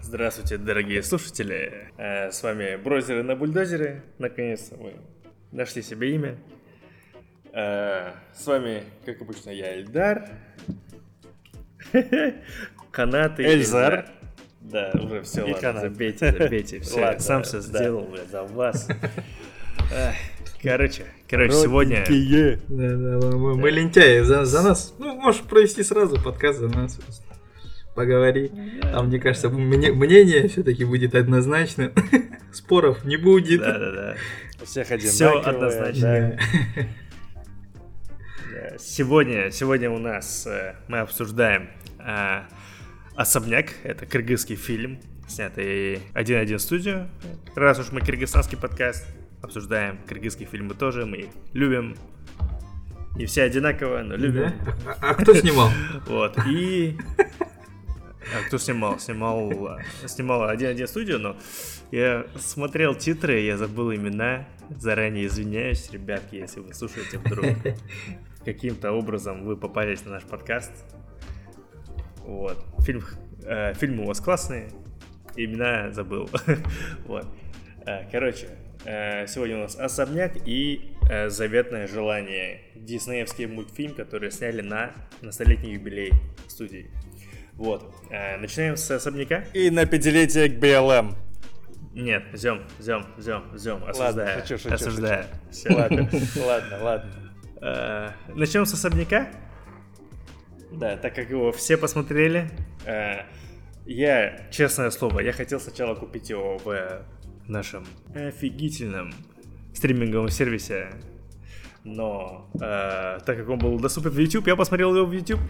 Здравствуйте, дорогие слушатели. Э, С вами Брозеры на бульдозере. Наконец-то мы нашли себе имя. Э, С вами, как обычно, я Эльдар. Канат и Эльзар. Да, уже все, И ладно, забейте, забейте. Все, Ладно, сам все сделал за вас. Короче, короче, сегодня... Да, да, мы, мы лентяи, за, за нас. Ну, можешь провести сразу подкаст за нас. просто. Поговори. А мне кажется, мне- мнение все-таки будет однозначно. Споров не будет. Да-да-да. У всех Все одинаковые. однозначно. Да. Э, Сегодня, сегодня у нас э, мы обсуждаем э, «Особняк». Это кыргызский фильм, снятый 1.1 студию. Раз уж мы кыргызстанский подкаст, обсуждаем кыргызские фильмы тоже. Мы их любим. Не все одинаково, но любим. Да? А, а кто снимал? Вот. И... Кто снимал? Снимал, э, снимал 1.1 студию, но я смотрел титры, я забыл имена. Заранее извиняюсь, ребятки, если вы слушаете вдруг. Каким-то образом вы попались на наш подкаст. Вот. Фильм, э, фильмы у вас классные. Имена забыл. Вот. Э, Короче, э, сегодня у нас «Особняк» и «Заветное желание». Диснеевский мультфильм, который сняли на, на столетний юбилей студии. Вот. Э, Начинаем с «Особняка». И на пятилетие к БЛМ. Нет, ждем, ждем, ждем, ждем. Осуждаю, шучу, шучу, осуждаю. Всё. Ладно, ладно, ладно. Э, Начнем с особняка. Да, так как его все посмотрели. э, Я, честное слово, я хотел сначала купить его в нашем офигительном стриминговом сервисе. Но э, так как он был доступен в YouTube, я посмотрел его в YouTube.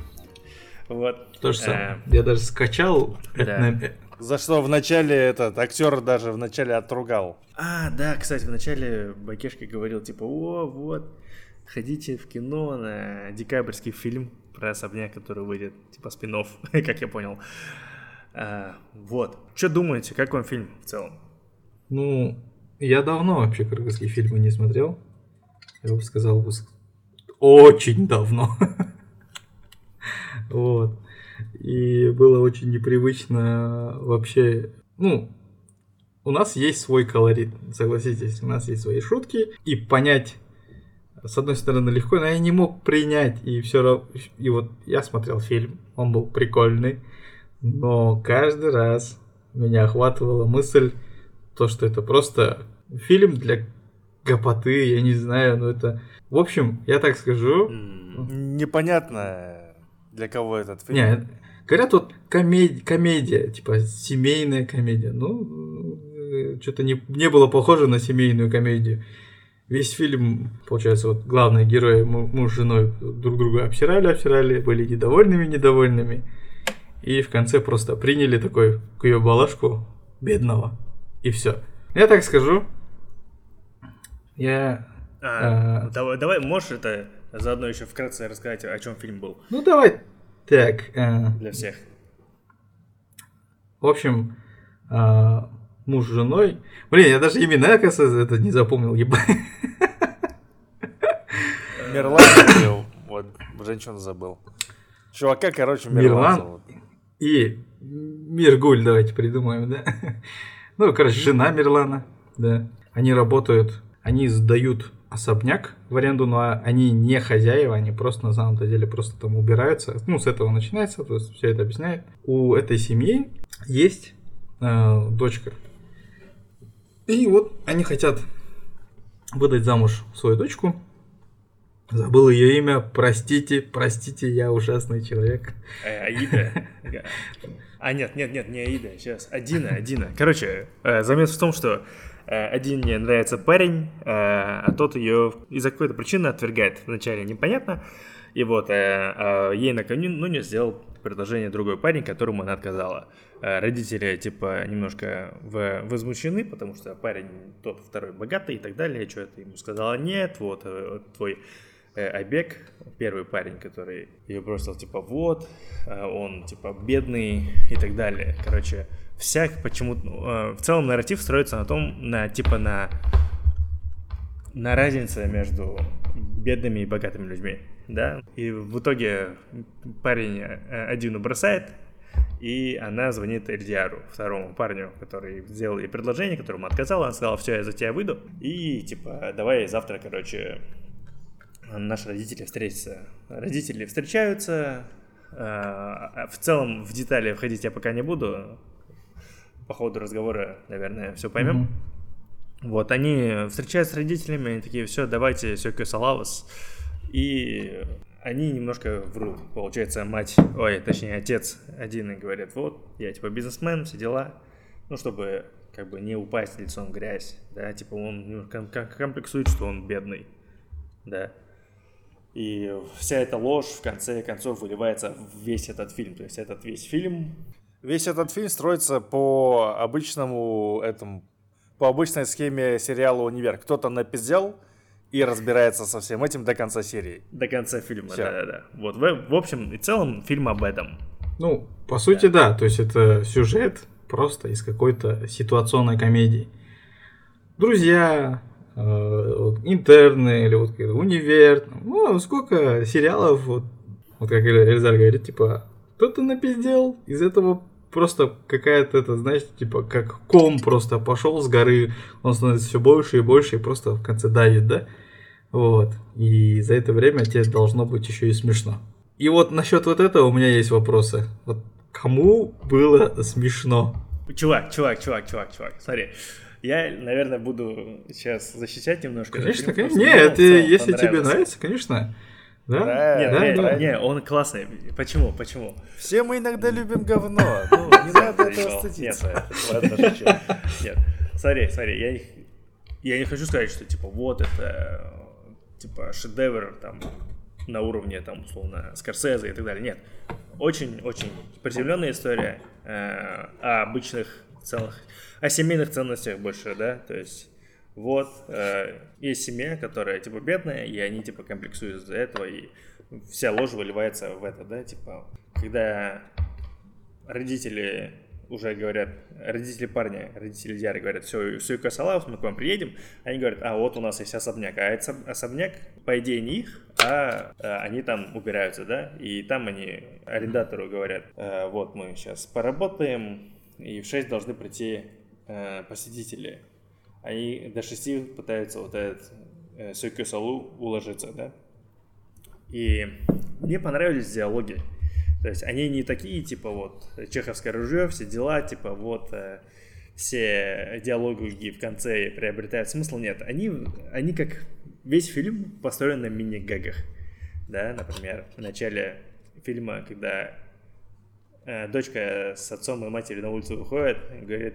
Вот. То же Э, самое. Я даже скачал. да. э, За что вначале этот актер даже вначале отругал. А, да, кстати, вначале Бакешка говорил, типа, о, вот, ходите в кино на декабрьский фильм про особняк, который выйдет, типа, спин как я понял. А, вот. Что думаете, как вам фильм в целом? Ну, я давно вообще кыргызские фильмы не смотрел. Я бы сказал, очень давно. Вот. И было очень непривычно вообще, ну, у нас есть свой колорит, согласитесь, у нас есть свои шутки, и понять, с одной стороны, легко, но я не мог принять, и все равно, и вот я смотрел фильм, он был прикольный, но каждый раз меня охватывала мысль, то, что это просто фильм для гопоты, я не знаю, но это... В общем, я так скажу, М, Непонятно, для кого этот фильм. не, говорят, вот комедия, комедия, типа семейная комедия. Ну, что-то не, не было похоже на семейную комедию. Весь фильм, получается, вот главные герои, му- муж с женой друг друга обсирали, обсирали, были недовольными, недовольными. И в конце просто приняли такой к ее балашку бедного. И все. Я так скажу. Я... а, А. давай, давай, можешь это заодно еще вкратце рассказать, о чем фильм был Ну, давай так. э, для всех? В общем, а, муж с женой. Блин, я даже имена, оказывается, это не запомнил, ебать. Мирлан был. Вот, женщину забыл. Чувака, короче, Мирлан? зовут. И Миргуль давайте придумаем, да? Ну, короче, жена Мирлана, да. Они работают, они сдают особняк в аренду, но они не хозяева, они просто на самом-то деле просто там убираются. Ну, с этого начинается, то есть все это объясняет. У этой семьи есть э, дочка. И вот они хотят выдать замуж свою дочку. Забыл ее имя, простите, простите, я ужасный человек. Э, Аида. А, нет, нет, нет, не Аида, сейчас. Адина, Адина. Короче, э, замес в том, что э, Адине нравится парень, э, а тот ее из-за какой-то причины отвергает. Вначале непонятно. И вот э, э, ей накануне сделал предложение другой парень, которому она отказала. Родители, типа, немножко возмущены, потому что парень тот второй богатый и так далее. Что то ему сказала нет, вот твой Айбек, первый парень, который ее бросил, типа, вот, он, типа, бедный и так далее. Короче, всяк почему в целом нарратив строится на том, на, типа, на, на разнице между бедными и богатыми людьми, да, и в итоге парень э, Адину бросает, и она звонит Эльдиару, второму парню, который сделал ей предложение, которому отказала. Она сказала, все, я за тебя выйду. И, типа, давай завтра, короче, наши родители встретятся. Родители встречаются. А, В целом, в детали входить я пока не буду. По ходу разговора, наверное, все поймем. Вот, они встречаются с родителями, они такие, все, давайте, Сёкё Салавас. И они немножко врут. Получается, мать, ой, точнее, отец один и говорит, вот, я типа бизнесмен, все дела. Ну, чтобы как бы не упасть лицом в грязь, да, типа он ну, ком- ком- комплексует, что он бедный, да. И вся эта ложь в конце концов выливается в весь этот фильм. То есть этот весь фильм Весь этот фильм строится по обычному этому, по обычной схеме сериала «Универ». Кто-то напиздел и разбирается со всем этим до конца серии. до конца фильма, да-да-да. Вот, в, в общем и целом фильм об этом. Ну, по сути, да. То есть это сюжет просто из какой-то ситуационной комедии. Друзья, э, вот интерны или вот универ. Ну, сколько сериалов, вот, вот как Эльзар говорит, типа, кто-то напиздел, из этого просто какая-то, это, знаешь, типа, как ком просто пошел с горы, он становится все больше и больше, и просто в конце давит, да? Вот. И за это время тебе должно быть еще и смешно. И вот насчет вот этого у меня есть вопросы. Вот кому было смешно? Чувак, чувак, чувак, чувак, чувак, смотри. Я, наверное, буду сейчас защищать немножко. Конечно, конечно. Нет, целом если тебе нравится, конечно. Да? Да, Нет, да, не, да. не, он классный. Почему? Почему? Все мы иногда любим говно. Ну, не надо этого стыдиться. Нет. Нет. Смотри, смотри, я не, я не хочу сказать, что типа вот это типа шедевр там на уровне там условно Скорсезе и так далее. Нет. Очень-очень приземленная история э, о обычных целых, о семейных ценностях больше, да, то есть вот, э, есть семья, которая, типа, бедная, и они, типа, комплексуют из-за этого, и вся ложь выливается в это, да, типа, когда родители уже говорят, родители парня, родители Диары говорят, все, все, Касалаус, мы к вам приедем, они говорят, а вот у нас есть особняк, а соб- особняк, по идее, не их, а, а, они там убираются, да, и там они арендатору говорят, «Э, вот мы сейчас поработаем, и в 6 должны прийти э, посетители. Они до 6 пытаются вот этот э, Сёкё Салу уложиться, да. И мне понравились диалоги. То есть они не такие, типа вот, чеховское ружье, все дела, типа вот, э, все диалоги в конце приобретают смысл. Нет, они, они как весь фильм построен на мини-гэгах. Да, например, в начале фильма, когда э, дочка с отцом и матерью на улицу выходит говорит,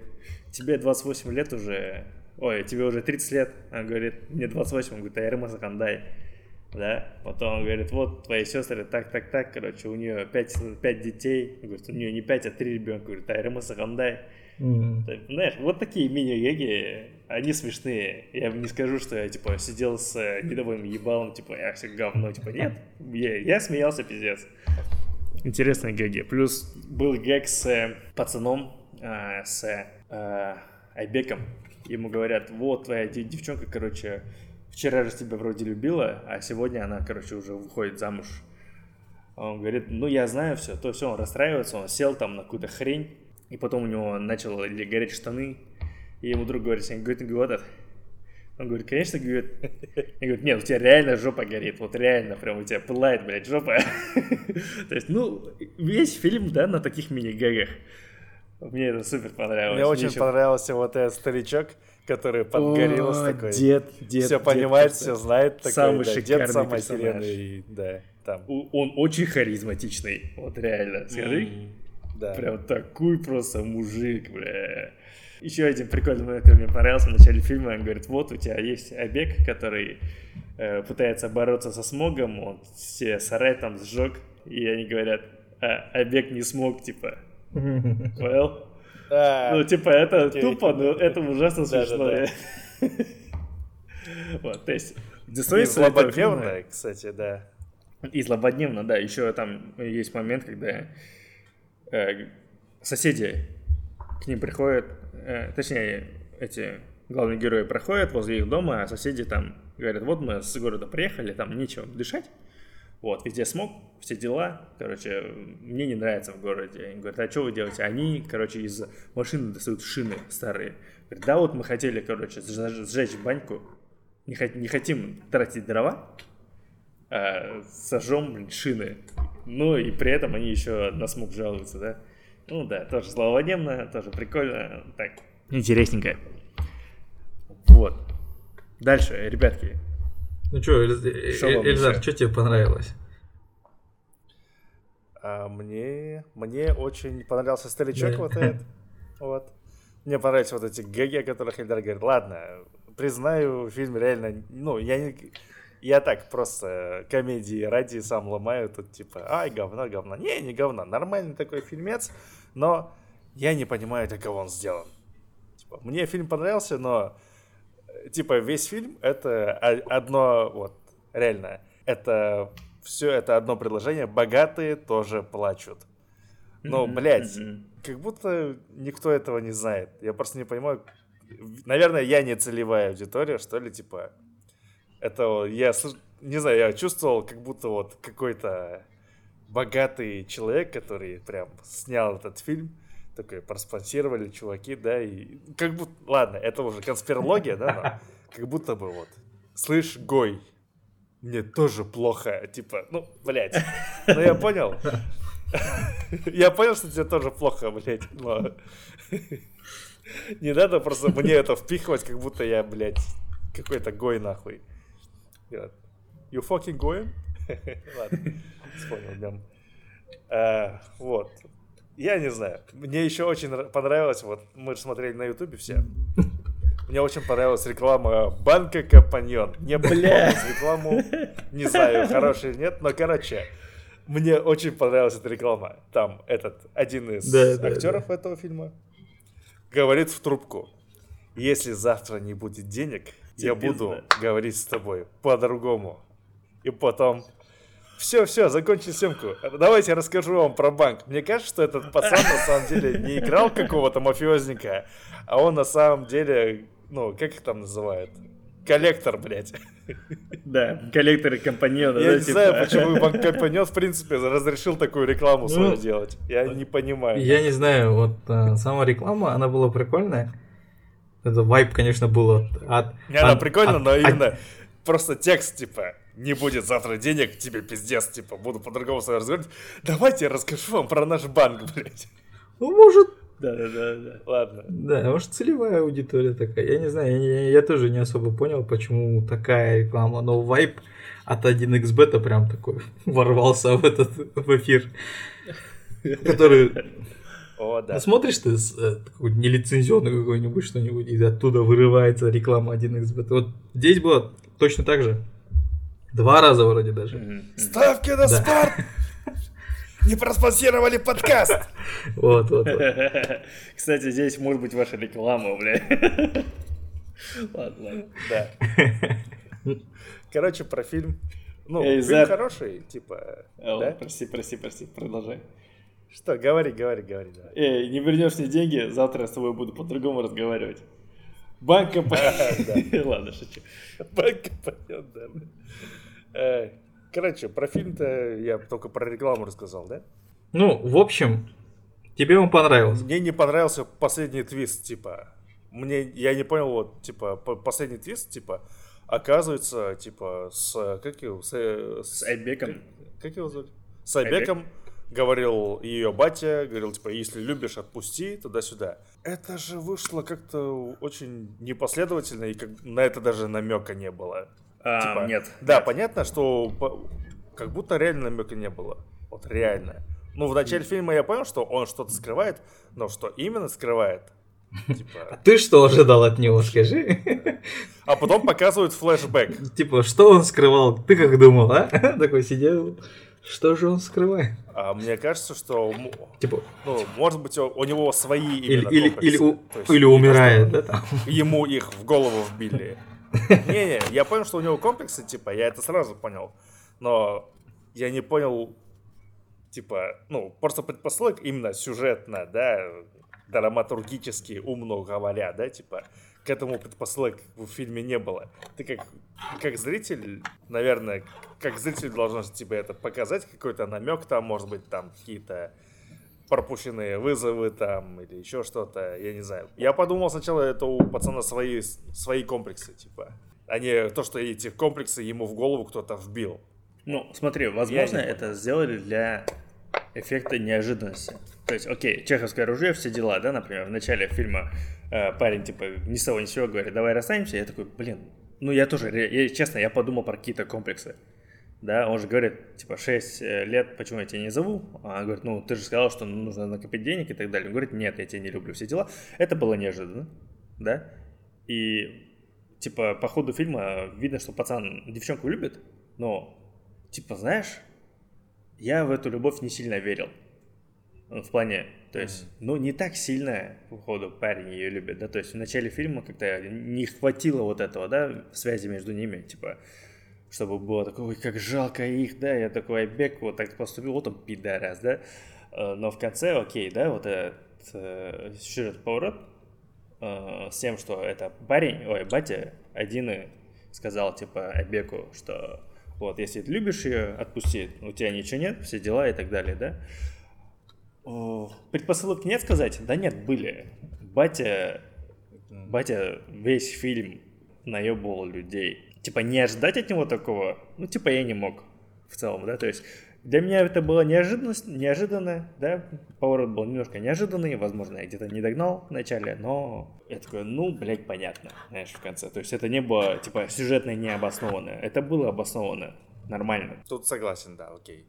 тебе 28 лет уже, ой, тебе уже 30 лет. Она говорит, мне 28, он говорит, а Айрема Сахандай. Да, потом он говорит, вот твои сестры так, так, так, короче, у нее 5, пять детей, Он говорит, у нее не 5, а 3 ребенка, говорит. М. То есть, Знаешь, вот такие мини-геги, они смешные. Я не скажу, что я, типа, сидел с э, недовольным ебалом, типа, я все говно, типа, нет. Я, я смеялся, пиздец. Интересные геги. Плюс был гэг с э, пацаном, э, с э, Айбеком. Ему говорят, вот твоя де- девчонка, короче, вчера же тебя вроде любила, а сегодня она, короче, уже выходит замуж. Он говорит, ну я знаю все, то все, он расстраивается, он сел там на какую-то хрень, и потом у него начало гореть штаны, и ему друг говорит, он говорит, говорит, он говорит, конечно, говорит, и говорит, нет, у тебя реально жопа горит, вот реально, прям у тебя пылает, блядь, жопа. То есть, ну, весь фильм, да, на таких мини-гэгах. Мне это супер понравилось. Мне очень ещё- понравился вот этот старичок, который подгорел с такой. Дед, дед, все дед понимает, все знает. Такой, Самый да, шикарный дед самый и, Да, там. У- Он очень харизматичный, вот реально, скажи. Да. Прям такой просто мужик, бля. Еще один прикольный момент, который мне понравился в начале фильма. Он говорит, вот у тебя есть Обег, который э, пытается бороться со смогом, он все сарай там сжег, и они говорят, а Обег не смог, типа. Понял? Да. Ну, типа, это тупо, но это ужасно смешно. Вот, то есть, И злободневная, кстати, да. и злободневно, да. Еще там есть момент, когда э, соседи к ним приходят, э, точнее, эти главные герои проходят возле их дома, а соседи там говорят, вот мы с города приехали, там нечего дышать, Вот, везде смог, все дела, короче, мне не нравится в городе. Они говорят, а что вы делаете? Они, короче, из машины достают шины старые. Говорят, да вот мы хотели, короче, сжечь баньку, не, хот- не хотим тратить дрова, а сожжем, блин, шины. Ну и при этом они еще на смог жалуются, да? Ну да, тоже злободневно, тоже прикольно, так, интересненько. Вот. Дальше, ребятки, Ну что, вам Эльзар, что тебе понравилось? А мне, мне очень понравился старичок Да. вот этот. Вот. Мне понравились вот эти гэги, о которых Эльдар говорит. Ладно, признаю, фильм реально... Ну, я не... Я так просто комедии ради сам ломаю тут, типа, ай, говно, говно. Не, не говно, нормальный такой фильмец, но я не понимаю, для кого он сделан. Типа, мне фильм понравился, но типа весь фильм это одно, вот, реально, это все это одно предложение. Богатые тоже плачут. Ну, Мгм, блядь, как будто никто этого не знает. Я просто не понимаю. Наверное, я не целевая аудитория, что ли, типа. Это я не знаю, я чувствовал, как будто вот какой-то богатый человек, который прям снял этот фильм, такой проспонсировали чуваки, да, и как будто, ладно, это уже конспирология, да, но как будто бы вот, слышь, Гой, мне тоже плохо, типа, ну, блядь, ну я понял, я понял, что тебе тоже плохо, блядь, но не надо просто мне это впихивать, как будто я, блядь, какой-то Гой нахуй. You fucking going? Ладно, вспомнил. А, Вот. Я не знаю. Мне еще очень нра- понравилось, вот мы же смотрели на ютубе все. Мне очень понравилась реклама банка Компаньон. Не бля рекламу. Не знаю, хорошая или нет, но короче, мне очень понравилась эта реклама. Там этот один из Да, да, актеров этого фильма говорит в трубку. Если завтра не будет денег, я Тебе буду говорить с тобой по-другому. И потом все, все, закончили съемку. Давайте я расскажу вам про банк. Мне кажется, что этот пацан на самом деле не играл какого-то мафиозника, а он на самом деле, ну, как их там называют? Коллектор, блядь. Да, коллекторы компаньона. Я да, не типа. знаю, почему банк Компаньон, в принципе, разрешил такую рекламу свою Ну, делать. Я не понимаю. Я не знаю, вот э, сама реклама, она была прикольная. Это вайп, конечно, был от... от- Не, она от- прикольно, от- но от- именно просто текст, типа, не будет завтра денег, тебе пиздец, типа, буду по-другому с вами разговаривать. Давайте я расскажу вам про наш банк, блядь. Ну, может, Да, да, да, да. Ладно. да, может, целевая аудитория такая. Я не знаю, я, не- я тоже не особо понял, почему такая реклама. Но вайп от 1xbet прям такой ворвался в этот в эфир. Который О, да. Ну, смотришь ты э, нелицензионный какой-нибудь что-нибудь, и оттуда вырывается реклама 1xbet. Вот здесь было точно так же. Два раза вроде даже. Ставки на спорт! Не проспонсировали подкаст! Вот, вот, вот. Кстати, здесь может быть ваша реклама, бля. Ладно, ладно. Да. Короче, про фильм. Ну, Эй, фильм хороший, типа, да? Прости, прости, прости, продолжай. Что, говори, говори, говори, давай. Эй, не вернешь мне деньги, завтра я с тобой буду по-другому разговаривать. Банк компаньон. Ладно, шучу. Банк Компаньон, да. Э, Короче, про фильм-то я только про рекламу рассказал, да? Ну, в общем, тебе он понравился. Мне не понравился последний твист, типа. Мне, я не понял, вот, типа, по- последний твист, типа, оказывается, типа, с, как его, с, э, С Айбеком. Как его зовут? С Айбеком говорил ее батя, говорил, типа, если любишь, отпусти, туда-сюда. Это же вышло как-то очень непоследовательно, и как, на это даже намека не было. А, Типа, нет. Да, нет. понятно, что как будто реально намека не было. Вот реально. Ну, в начале фильма я понял, что он что-то скрывает, но что именно скрывает? Типа... Ты что ожидал от него, скажи? А потом показывают флешбэк. Типа, что он скрывал? Ты как думал, а? Такой сидел. Что же он скрывает? А мне кажется, что, Типа, ну, может быть, у него свои или, или, или, у- есть или умирает, да? там? Ему их в голову вбили. Не-не, я понял, что у него комплексы, типа, я это сразу понял. Но я не понял, типа, ну, просто предпосылок именно сюжетно, да, драматургически умно говоря, да, типа, к этому предпосылок в фильме не было. Ты как, как зритель, наверное, как зритель должен типа это показать, какой-то намек там, может быть, там какие-то пропущенные вызовы там или еще что-то, я не знаю. Я подумал сначала, это у пацана свои, свои комплексы, типа, а не то, что эти комплексы ему в голову кто-то вбил. Ну, смотри, возможно, это сделали для эффекта неожиданности. То есть, окей, чеховское оружие, все дела, да, например, в начале фильма э, парень, типа, ни с того ни с сего говорит, давай расстанемся, я такой, блин, ну я тоже, я, честно, я подумал про какие-то комплексы. Да, он же говорит, типа, 6 э, лет, почему я тебя не зову? А он говорит, ну, ты же сказал, что нужно накопить денег и так далее. Он говорит, нет, я тебя не люблю, все дела. Это было неожиданно, да? И, типа, по ходу фильма видно, что пацан девчонку любит, но, типа, знаешь, я в эту любовь не сильно верил. Ну, в плане, то есть, ну, не так сильно, по ходу, парень ее любит, да, то есть в начале фильма как-то не хватило вот этого, да, связи между ними, типа, чтобы было такое, как жалко их, да, я такой Айбек вот так поступил, вот он пидорас, да, э, но в конце, окей, да, вот этот э, сюжет поворот э, с тем, что это парень, ой, батя, один сказал, типа, Айбеку, что вот, если ты любишь ее, отпусти, у тебя ничего нет, все дела и так далее, да. О, предпосылок нет сказать? Да нет, были. Батя, батя весь фильм наебывал людей типа, не ожидать от него такого, ну, типа, я не мог в целом, да, то есть для меня это было неожиданность, неожиданно, да, поворот был немножко неожиданный, возможно, я где-то не догнал в начале, но я такой, ну, блядь, понятно, знаешь, в конце. То есть это не было, типа, сюжетно необоснованное, это было обосновано, нормально. Тут согласен, да, окей.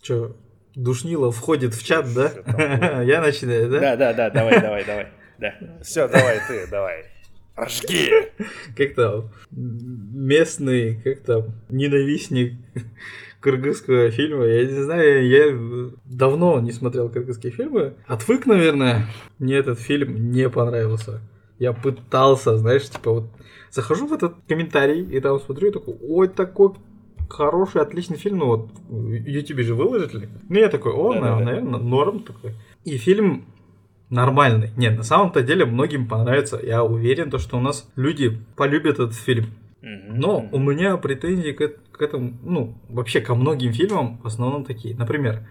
Че, Душнилов входит в чат, да? Я начинаю, да? Да, да, да, давай, давай, давай. Да. Все, давай ты, давай. Рожги! Как там местный, как там, ненавистник кыргызского фильма. Я не знаю, я давно не смотрел кыргызские фильмы. Отвык, наверное, мне этот фильм не понравился. Я пытался, знаешь, типа вот захожу в этот комментарий и там смотрю и такой, ой, такой хороший, отличный фильм, ну вот в Ютубе же выложили. Ну я такой, о, да, наверное, да. норм такой. И фильм нормальный. Нет, на самом-то деле многим понравится. Я уверен, то, что у нас люди полюбят этот фильм. Но у меня претензии к, к этому, ну, вообще ко многим фильмам в основном такие. Например,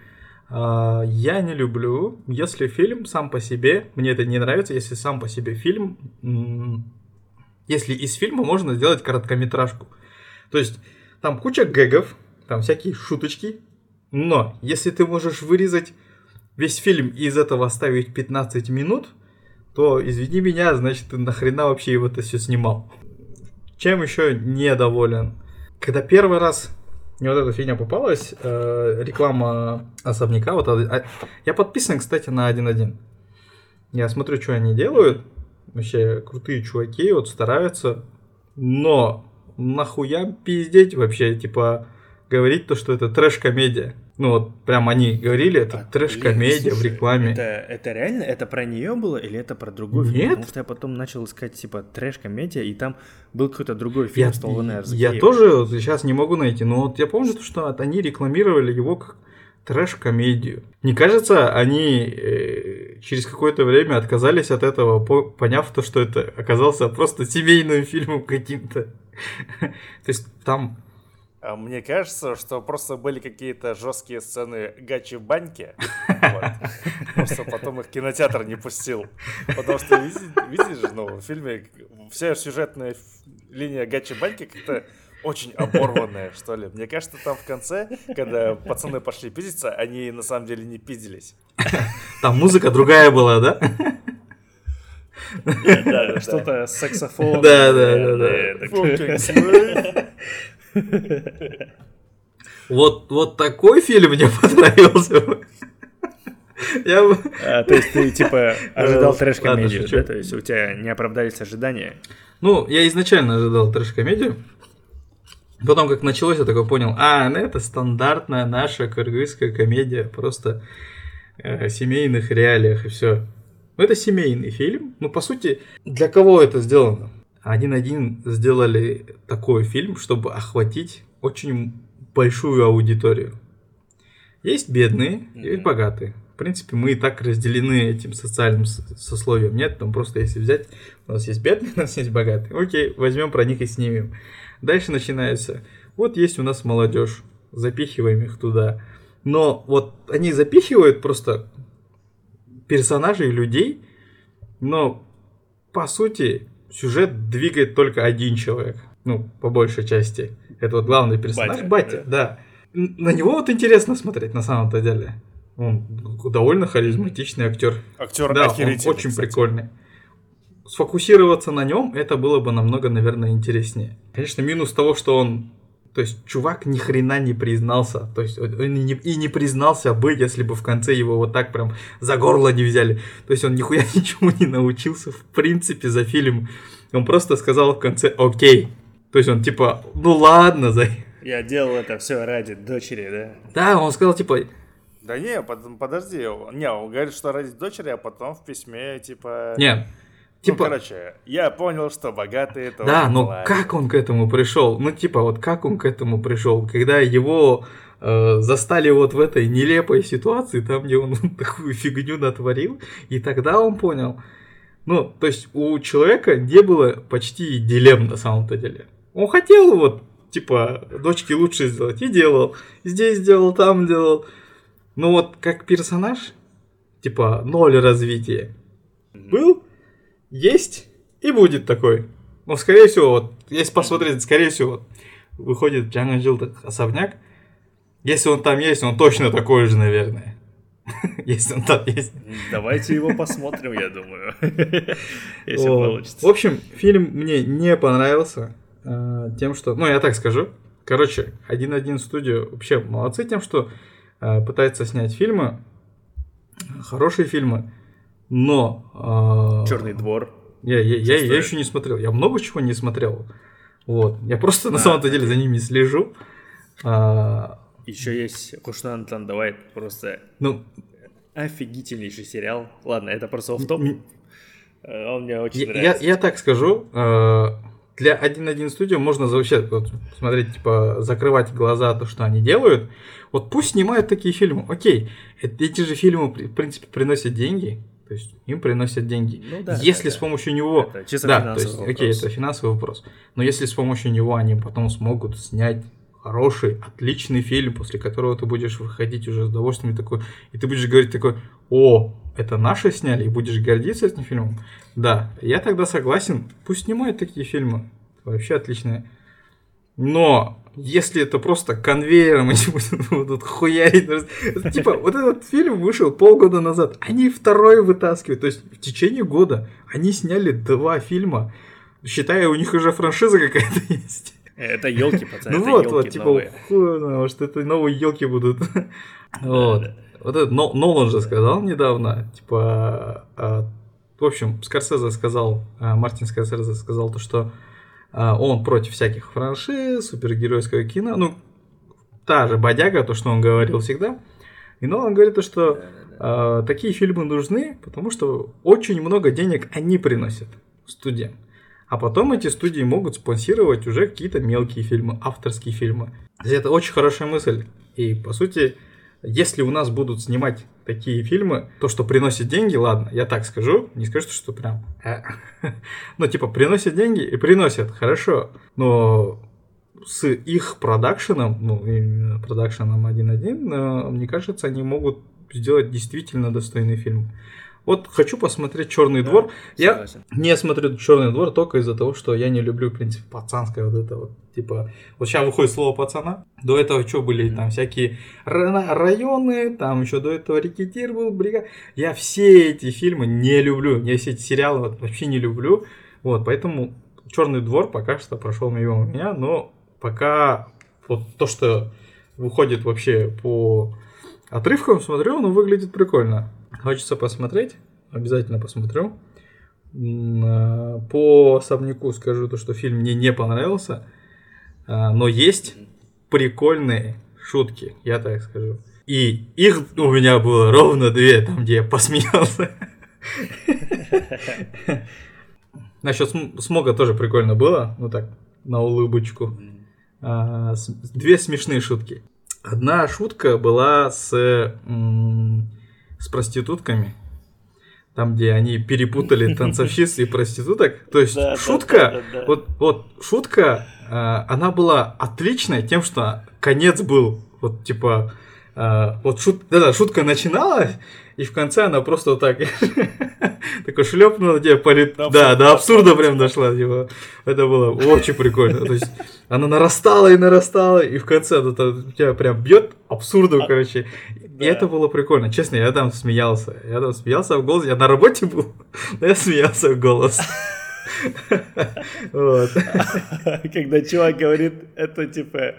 а, я не люблю, если фильм сам по себе, мне это не нравится, если сам по себе фильм, если из фильма можно сделать короткометражку. То есть там куча гэгов, там всякие шуточки, но если ты можешь вырезать весь фильм из этого оставить 15 минут, то, извини меня, значит, ты нахрена вообще его это все снимал. Чем еще недоволен? Когда первый раз мне вот эта фигня попалась, э, реклама особняка, вот, а, я подписан, кстати, на 1.1. Я смотрю, что они делают, вообще крутые чуваки, вот стараются, но нахуя пиздеть вообще, типа, говорить то, что это трэш-комедия. Ну вот прям они говорили, это а, трэш-комедия в рекламе. Это, это реально? Это про нее было или это про другой фильм? Нет. Потому что я потом начал искать типа трэш-комедия, и там был какой-то другой фильм я, с Я тоже сейчас не могу найти, но вот я помню, что они рекламировали его как трэш-комедию. Не кажется, они э, через какое-то время отказались от этого, по, поняв то, что это оказался просто семейным фильмом каким-то. То есть там мне кажется, что просто были какие-то жесткие сцены гачи-баньки. Просто потом их кинотеатр не пустил. Потому что, видишь, ну, в фильме вся сюжетная линия гачи-баньки как-то очень оборванная, что ли. Мне кажется, там в конце, когда пацаны пошли пиздиться, они на самом деле не пиздились. Там музыка другая была, да? Что-то с саксофоном. Да, да, да. Вот, вот такой фильм мне понравился. Я... А, то есть ты типа ожидал трэш-комедию, да? То есть у тебя не оправдались ожидания? Ну, я изначально ожидал трэш-комедию. Потом, как началось, я такой понял, а, ну это стандартная наша кыргызская комедия, просто э, семейных реалиях и все. Ну, это семейный фильм. Ну, по сути, для кого это сделано? Один-один сделали такой фильм, чтобы охватить очень большую аудиторию. Есть бедные, mm-hmm. есть богатые. В принципе, мы и так разделены этим социальным сословием. Нет, там просто если взять, у нас есть бедные, у нас есть богатые. Окей, возьмем про них и снимем. Дальше начинается. Вот есть у нас молодежь, запихиваем их туда. Но вот они запихивают просто персонажей, людей, но по сути сюжет двигает только один человек. Ну, по большей части. Это вот главный персонаж, Батя, батя, да. На него вот интересно смотреть на самом-то деле. Он довольно харизматичный актер. Актер Да, он очень кстати. прикольный. Сфокусироваться на нем, это было бы намного, наверное, интереснее. Конечно, минус того, что он... То есть, чувак ни хрена не признался. То есть, он и не, и не признался бы, если бы в конце его вот так прям за горло не взяли. То есть, он нихуя ничему не научился, в принципе, за фильм. Он просто сказал в конце «Окей». То есть, он типа «Ну ладно, за...» Я делал это все ради дочери, да? Да, он сказал типа Да не, под- подожди. Не, он говорит, что ради дочери, а потом в письме, типа... Ну, Типа, короче, я понял, что богатые это Да, но плохо. как он к этому пришел? Ну, типа, вот как он к этому пришел? Когда его э, застали вот в этой нелепой ситуации, там, где он такую фигню натворил, и тогда он понял. Ну, то есть у человека не было почти дилемм на самом-то деле. Он хотел вот, типа, дочке лучше сделать, и делал. Здесь делал, там делал. Но вот как персонаж, типа, ноль развития. Был, есть и будет такой. Ну, скорее всего, вот, если посмотреть, скорее всего, вот, выходит Джанга Джилл особняк. Если он там есть, он точно такой же, наверное. Если он там есть. Давайте его посмотрим, я думаю. Если получится. В общем, фильм мне не понравился э, тем, что... Ну, я так скажу. Короче, 1.1 студию вообще молодцы тем, что э, пытается снять фильмы, хорошие фильмы, но... э, Черный двор. Я, я, я, я еще не смотрел. Я много чего не смотрел. Вот. Я просто на А, самом-то деле за ними слежу. А, Еще есть Кушнан Тандавайт. Просто ну, офигительнейший сериал. Ладно, это просто офф-топ. Э, Он мне очень я, я, нравится. я так скажу. э, Для 1.1 студию можно вообще вот, смотреть, типа, закрывать глаза то, что они делают. Вот пусть снимают такие фильмы. Окей, эти же фильмы, в принципе, приносят деньги. То есть им приносят деньги. Ну да, если да, с да. помощью него... Это чисто да, то есть, вопрос. окей, это финансовый вопрос. Но если с помощью него они потом смогут снять хороший, отличный фильм, после которого ты будешь выходить уже с удовольствием такой, и ты будешь говорить такой, о, это наши сняли, и будешь гордиться этим фильмом. Да, я тогда согласен, пусть снимают такие фильмы, вообще отличные. Но если это просто конвейером они будут, хуярить, типа вот этот фильм вышел полгода назад, они второй вытаскивают, то есть в течение года они сняли два фильма, считая у них уже франшиза какая-то есть. Это елки, пацаны, Ну вот, вот, типа, хуй может, это новые елки будут. Вот. Вот это Но- Нолан же сказал недавно, типа, а, в общем, Скорсезе сказал, а, Мартин Скорсезе сказал то, что а, он против всяких франшиз, супергеройского кино, ну, та же бодяга, то, что он говорил всегда. И Нолан говорит то, что а, такие фильмы нужны, потому что очень много денег они приносят студиям. А потом эти студии могут спонсировать уже какие-то мелкие фильмы, авторские фильмы. Это очень хорошая мысль. И, по сути, если у нас будут снимать такие фильмы, то, что приносит деньги, ладно, я так скажу, не скажу, что прям... э, Ну, типа, приносят деньги и приносят, хорошо. Но с их продакшеном, ну, продакшеном 1.1, э, мне кажется, они могут сделать действительно достойный фильм. Вот хочу посмотреть Черный Да, двор. Я согласен. не смотрю Черный двор только из-за того, что я не люблю, в принципе, пацанское вот это вот. Типа, вот сейчас выходит слово пацана. До этого что были там всякие ра- районы, там еще до этого рекетир был, бригад. Я все эти фильмы не люблю. Я все эти сериалы вот вообще не люблю. Вот, поэтому Черный двор пока что прошел мимо меня, но пока вот то, что выходит вообще по отрывкам, смотрю, оно выглядит прикольно. Хочется посмотреть, обязательно посмотрю. А, По особняку скажу то, что фильм мне не понравился, а, но есть прикольные шутки, я так скажу. И их у меня было ровно две, там, где я посмеялся. Насчет см- смога тоже прикольно было, ну так, на улыбочку. А, Две смешные шутки. Одна шутка была с, с проститутками. Там, где они перепутали танцовщиц и проституток. То есть Да, шутка, да, да, да. вот, вот шутка, э, она была отличная тем, что конец был вот типа э, вот шут, да, шутка начиналась, и в конце она просто вот так такой шлепнула тебе по ли- До Да, до абсурда прям дошла. Типа. Это было очень прикольно. То есть она нарастала и нарастала, и в конце это тебя прям бьет абсурду, А, короче. И да. это было прикольно. Честно, я там смеялся. Я там смеялся в голос. Я на работе был, но я смеялся в голос. Вот. Когда чувак говорит, это типа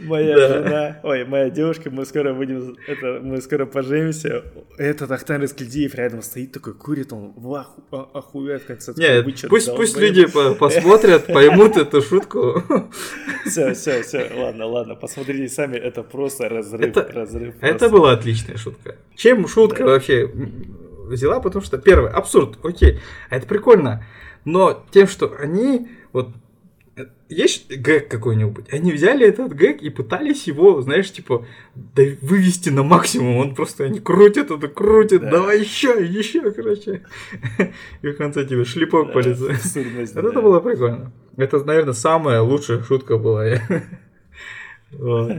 моя Да. жена, ой, моя девушка, мы скоро будем, это, мы скоро поженимся. Этот Ахтар Искельдиев рядом стоит такой, курит, он в аху, а- охуевает в конце. Нет, пусть, пусть люди по- посмотрят, поймут эту шутку. Все, все, все, ладно, ладно, посмотрите сами, это просто разрыв, Это- разрыв. Это просто. была отличная шутка. Чем шутка вообще м, взяла? Потому что, первое, абсурд, окей, а это прикольно. Но тем, что они, вот, есть гэг какой-нибудь, они взяли этот гэг и пытались его, знаешь, типа, да- вывести на максимум. Он просто, они крутят это, крутят, Да. давай еще, еще, короче. И в конце тебе шлепок по Да, лицу. абсурдность, Вот да. это было прикольно. Это, наверное, самая лучшая шутка была. Вот.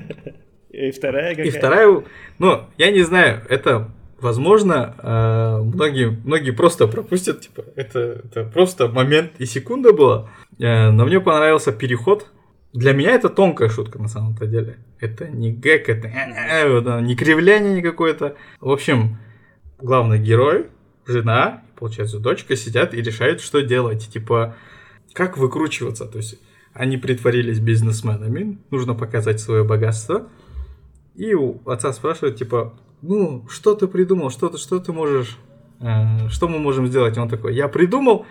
И вторая какая? И вторая, ну, я не знаю, это, возможно, э, многие, многие просто пропустят, типа, это, это просто момент и секунда была. Э, но мне понравился переход. Для меня это тонкая шутка на самом-то деле. Это не гэг, это э, не кривляние никакое-то. В общем, главный герой, жена, получается, дочка сидят и решают, что делать. Типа, как выкручиваться. То есть, они притворились бизнесменами, нужно показать свое богатство. И у отца спрашивают, типа, ну, что ты придумал, что ты, что ты можешь, э, что мы можем сделать? И он такой, я придумал.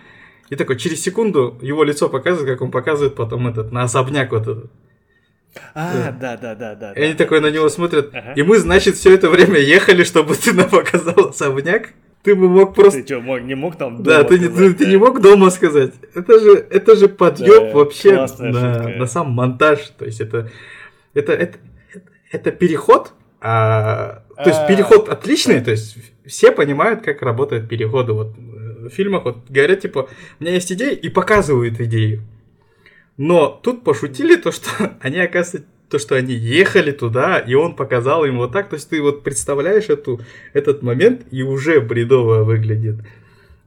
И такой, через секунду его лицо показывает, как он показывает потом этот, на особняк вот этот. А, да, да, да, да. И они да. такой на него смотрят, и мы, значит, все это время ехали, чтобы ты нам показал особняк. Ты бы мог просто... Ты что, мог, не мог там Да, дома ты, не- сказать, ты, ты да? не мог дома сказать. Это же, это же подъем Да, вообще на, шутка. на сам монтаж. То есть это, это, это, это, это переход. а, то есть А, переход отличный. То есть все понимают, как работают переходы. Вот э, в фильмах вот говорят, типа, у меня есть идея, и показывают идею. Но тут пошутили то, что они, оказывается, то, что они ехали туда, и он показал им вот так. То есть ты вот представляешь эту, этот момент, и уже бредово выглядит.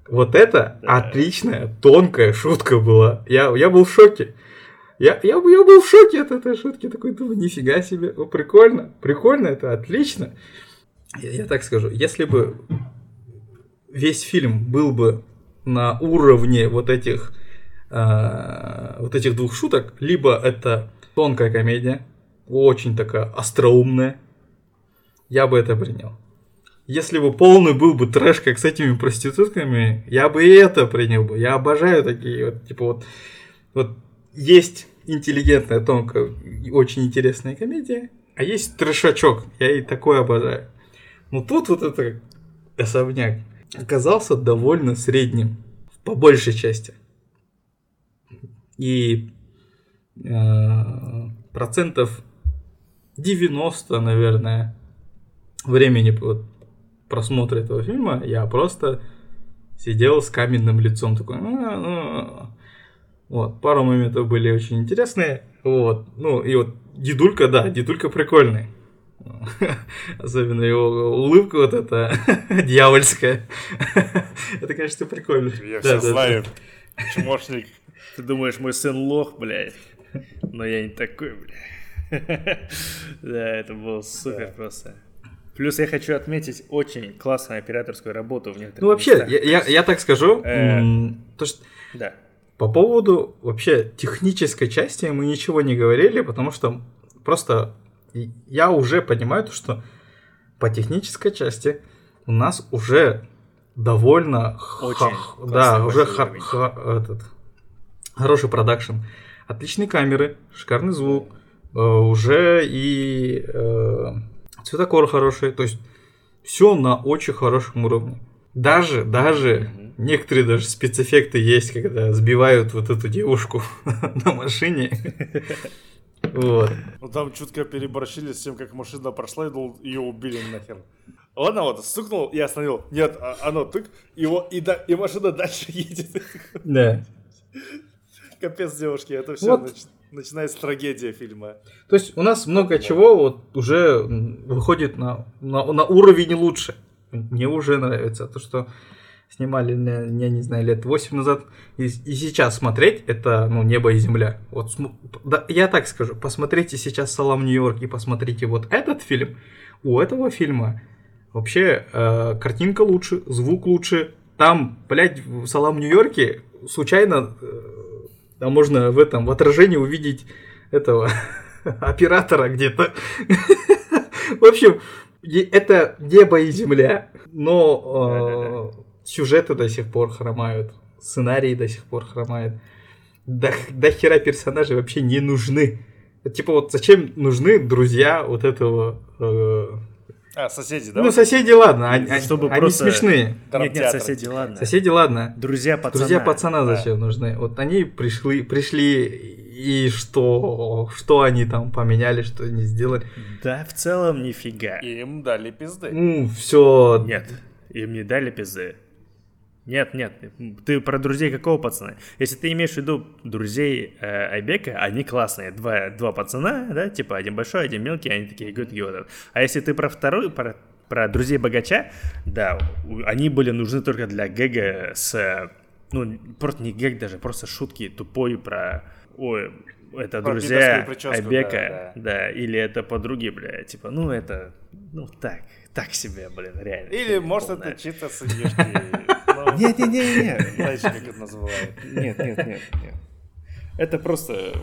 Вот это Да. отличная, тонкая шутка была. Я, я был в шоке. Я, я, я был в шоке от этой шутки. Такой думаю, нифига себе. О, прикольно. Прикольно, это отлично. Я, я так скажу, если бы весь фильм был бы на уровне вот этих а, вот этих двух шуток, либо это тонкая комедия, очень такая остроумная, я бы это принял. Если бы полный был бы трэш, как с этими проститутками, я бы и это принял бы. Я обожаю такие вот, типа вот, вот есть интеллигентная, тонкая, очень интересная комедия, а есть трэшачок, я и такое обожаю. Но тут вот это особняк оказался довольно средним, по большей части. И э, процентов 90, наверное, времени вот, просмотра этого фильма я просто сидел с каменным лицом такой. «А, ну». Вот, пару моментов были очень интересные. Вот, ну и вот дедулька, да, дедулька прикольный. Особенно его улыбка вот эта дьявольская. Это, конечно, прикольно. Я Да, все да, да. знаю. Чмошник. Ты думаешь, мой сын лох, блядь? Но я не такой, блядь. Да, это было супер просто. Плюс я хочу отметить очень классную операторскую работу в некоторых Ну вообще, местах. я, я, я так скажу, Э. то, что Да. По поводу вообще технической части мы ничего не говорили, потому что просто я уже понимаю, то, что по технической части у нас уже довольно х- Очень х- да, уже уровень. хо- этот, хороший продакшн, отличные камеры, шикарный звук, э, уже и э, цветокор хороший, то есть все на очень хорошем уровне. Даже, даже Мгм. Некоторые даже спецэффекты есть, когда сбивают вот эту девушку на машине. Вот. Ну там чутко переборщили с тем, как машина прошла и ее убили нахер. Ладно, вот, стукнул и остановил. Нет, а- оно тык, вот, и, да, и машина дальше едет. Да. Капец, девушки, это все Вот. начинается трагедия фильма. То есть у нас много чего вот уже выходит на, на, на уровень лучше. Мне уже нравится то, что снимали, я не знаю, лет 8 назад. И, и сейчас смотреть, это, ну, небо и земля. Вот, да, я так скажу, посмотрите сейчас «Салам Нью-Йорк» и посмотрите вот этот фильм. У этого фильма вообще э, картинка лучше, звук лучше. Там, блядь, в «Салам Нью-Йорке» случайно, э, да, можно в этом, в отражении увидеть этого оператора где-то. В общем, это небо и земля, но э, сюжеты до сих пор хромают, сценарии до сих пор хромают. До, до хера персонажей вообще не нужны. Типа вот зачем нужны друзья вот этого... э, А, соседи, да? ну, соседи, ладно, они, они- Чтобы они просто- смешные. Нет, нет, соседи, ладно. Соседи, ладно. Друзья пацана. Друзья пацана да. зачем нужны? Вот они пришли, пришли и что, что они там поменяли, что они сделали? Да, в целом нифига. Им дали пизды. Ну, все. Нет, им не дали пизды. Нет, нет, ты про друзей какого пацана? Если ты имеешь в виду друзей э, Айбека, они классные. Два, два пацана, да, типа один большой, один мелкий, они такие good, good. А если ты про второй, про, про друзей богача, да, они были нужны только для гэга с, ну, просто не гэг даже, просто шутки тупой про, ой, это Про друзья прическу, Айбека, да, да, или это подруги, бля, типа, ну, это, ну, так, так себе, блин, реально. Или, может, Полная. это чьи-то сынишки. Ну, Не-не-не-не. Знаете, как это называют. Нет, нет, нет, нет. Это просто,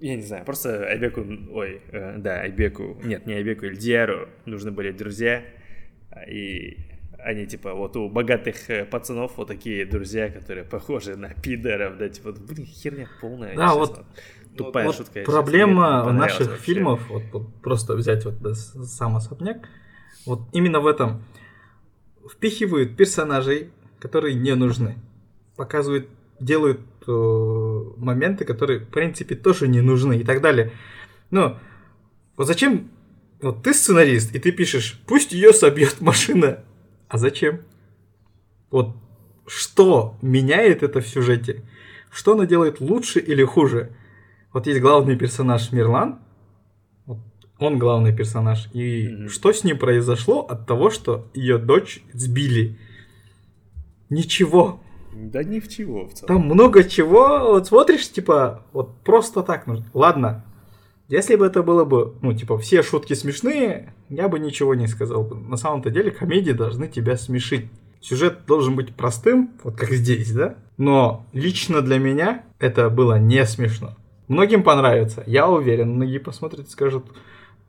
я не знаю, просто Айбеку, ой, э, да, Айбеку, нет, не Айбеку, Ильдиару нужны были друзья, и они, типа, вот у богатых э, пацанов вот такие друзья, которые похожи на пидоров, да, типа, блин, херня полная. Да, честно. вот- Тупая Вот шутка. проблема честно, наших вообще. фильмов, вот, вот просто взять вот да, сам особняк, вот именно в этом. Впихивают персонажей, которые не нужны. Показывают, делают э, моменты, которые, в принципе, тоже не нужны и так далее. Но вот зачем вот ты сценарист, и ты пишешь, пусть ее собьет машина. А зачем? Вот что меняет это в сюжете? Что она делает лучше или хуже? Вот есть главный персонаж Мирлан, вот он главный персонаж, и Мгм. что с ним произошло от того, что ее дочь сбили? Ничего. Да ни в чего в целом. Там много чего. Вот смотришь, типа, вот просто так нужно. Ладно. Если бы это было бы, ну, типа, все шутки смешные, я бы ничего не сказал. На самом-то деле комедии должны тебя смешить. Сюжет должен быть простым, вот как здесь, да? Но лично для меня это было не смешно. Многим понравится, я уверен. Многие посмотрят и скажут,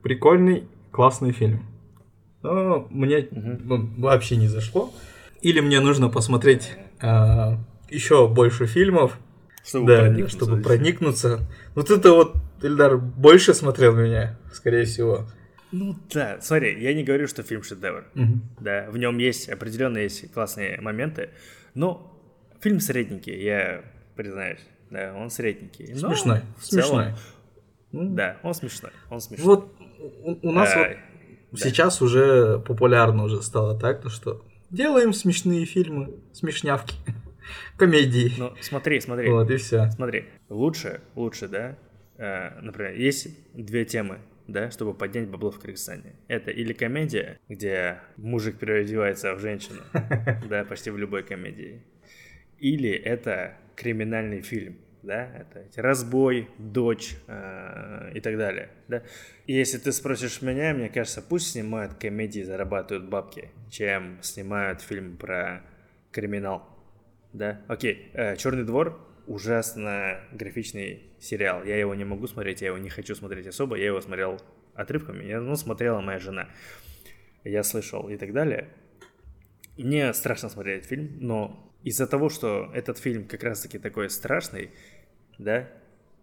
прикольный, классный фильм. Но мне ну, вообще не зашло. Или мне нужно посмотреть а, еще больше фильмов, Чтобы да, проникнуться чтобы здесь. проникнуться. Вот это вот Ильдар больше смотрел меня, скорее всего. Ну да, смотри, я не говорю, что фильм шедевр. Мгм. Да, в нем есть определенные есть классные моменты, но фильм средненький, я признаюсь. Да, он средненький. но Смешной, целом- смешной. Ну, Да, он смешной, он смешной. Вот у, у нас Ай, вот да. сейчас уже популярно уже стало так, то что делаем смешные фильмы, смешнявки, комедии. Ну, смотри, смотри, Вот и все. смотри. Лучше, лучше, да, э, например, есть две темы, да, чтобы поднять бабло в Кыргызстане. Это или комедия, где мужик переодевается в женщину, да, почти в любой комедии. Или это криминальный фильм, да, это эти разбой, дочь э, и так далее, да. И если ты спросишь меня, мне кажется, пусть снимают комедии, зарабатывают бабки, чем снимают фильм про криминал, да. Окей, Черный двор ужасно графичный сериал, я его не могу смотреть, я его не хочу смотреть особо, я его смотрел отрывками, я, ну, смотрела моя жена, я слышал и так далее. Мне страшно смотреть фильм, но из-за того, что этот фильм как раз-таки такой страшный, да,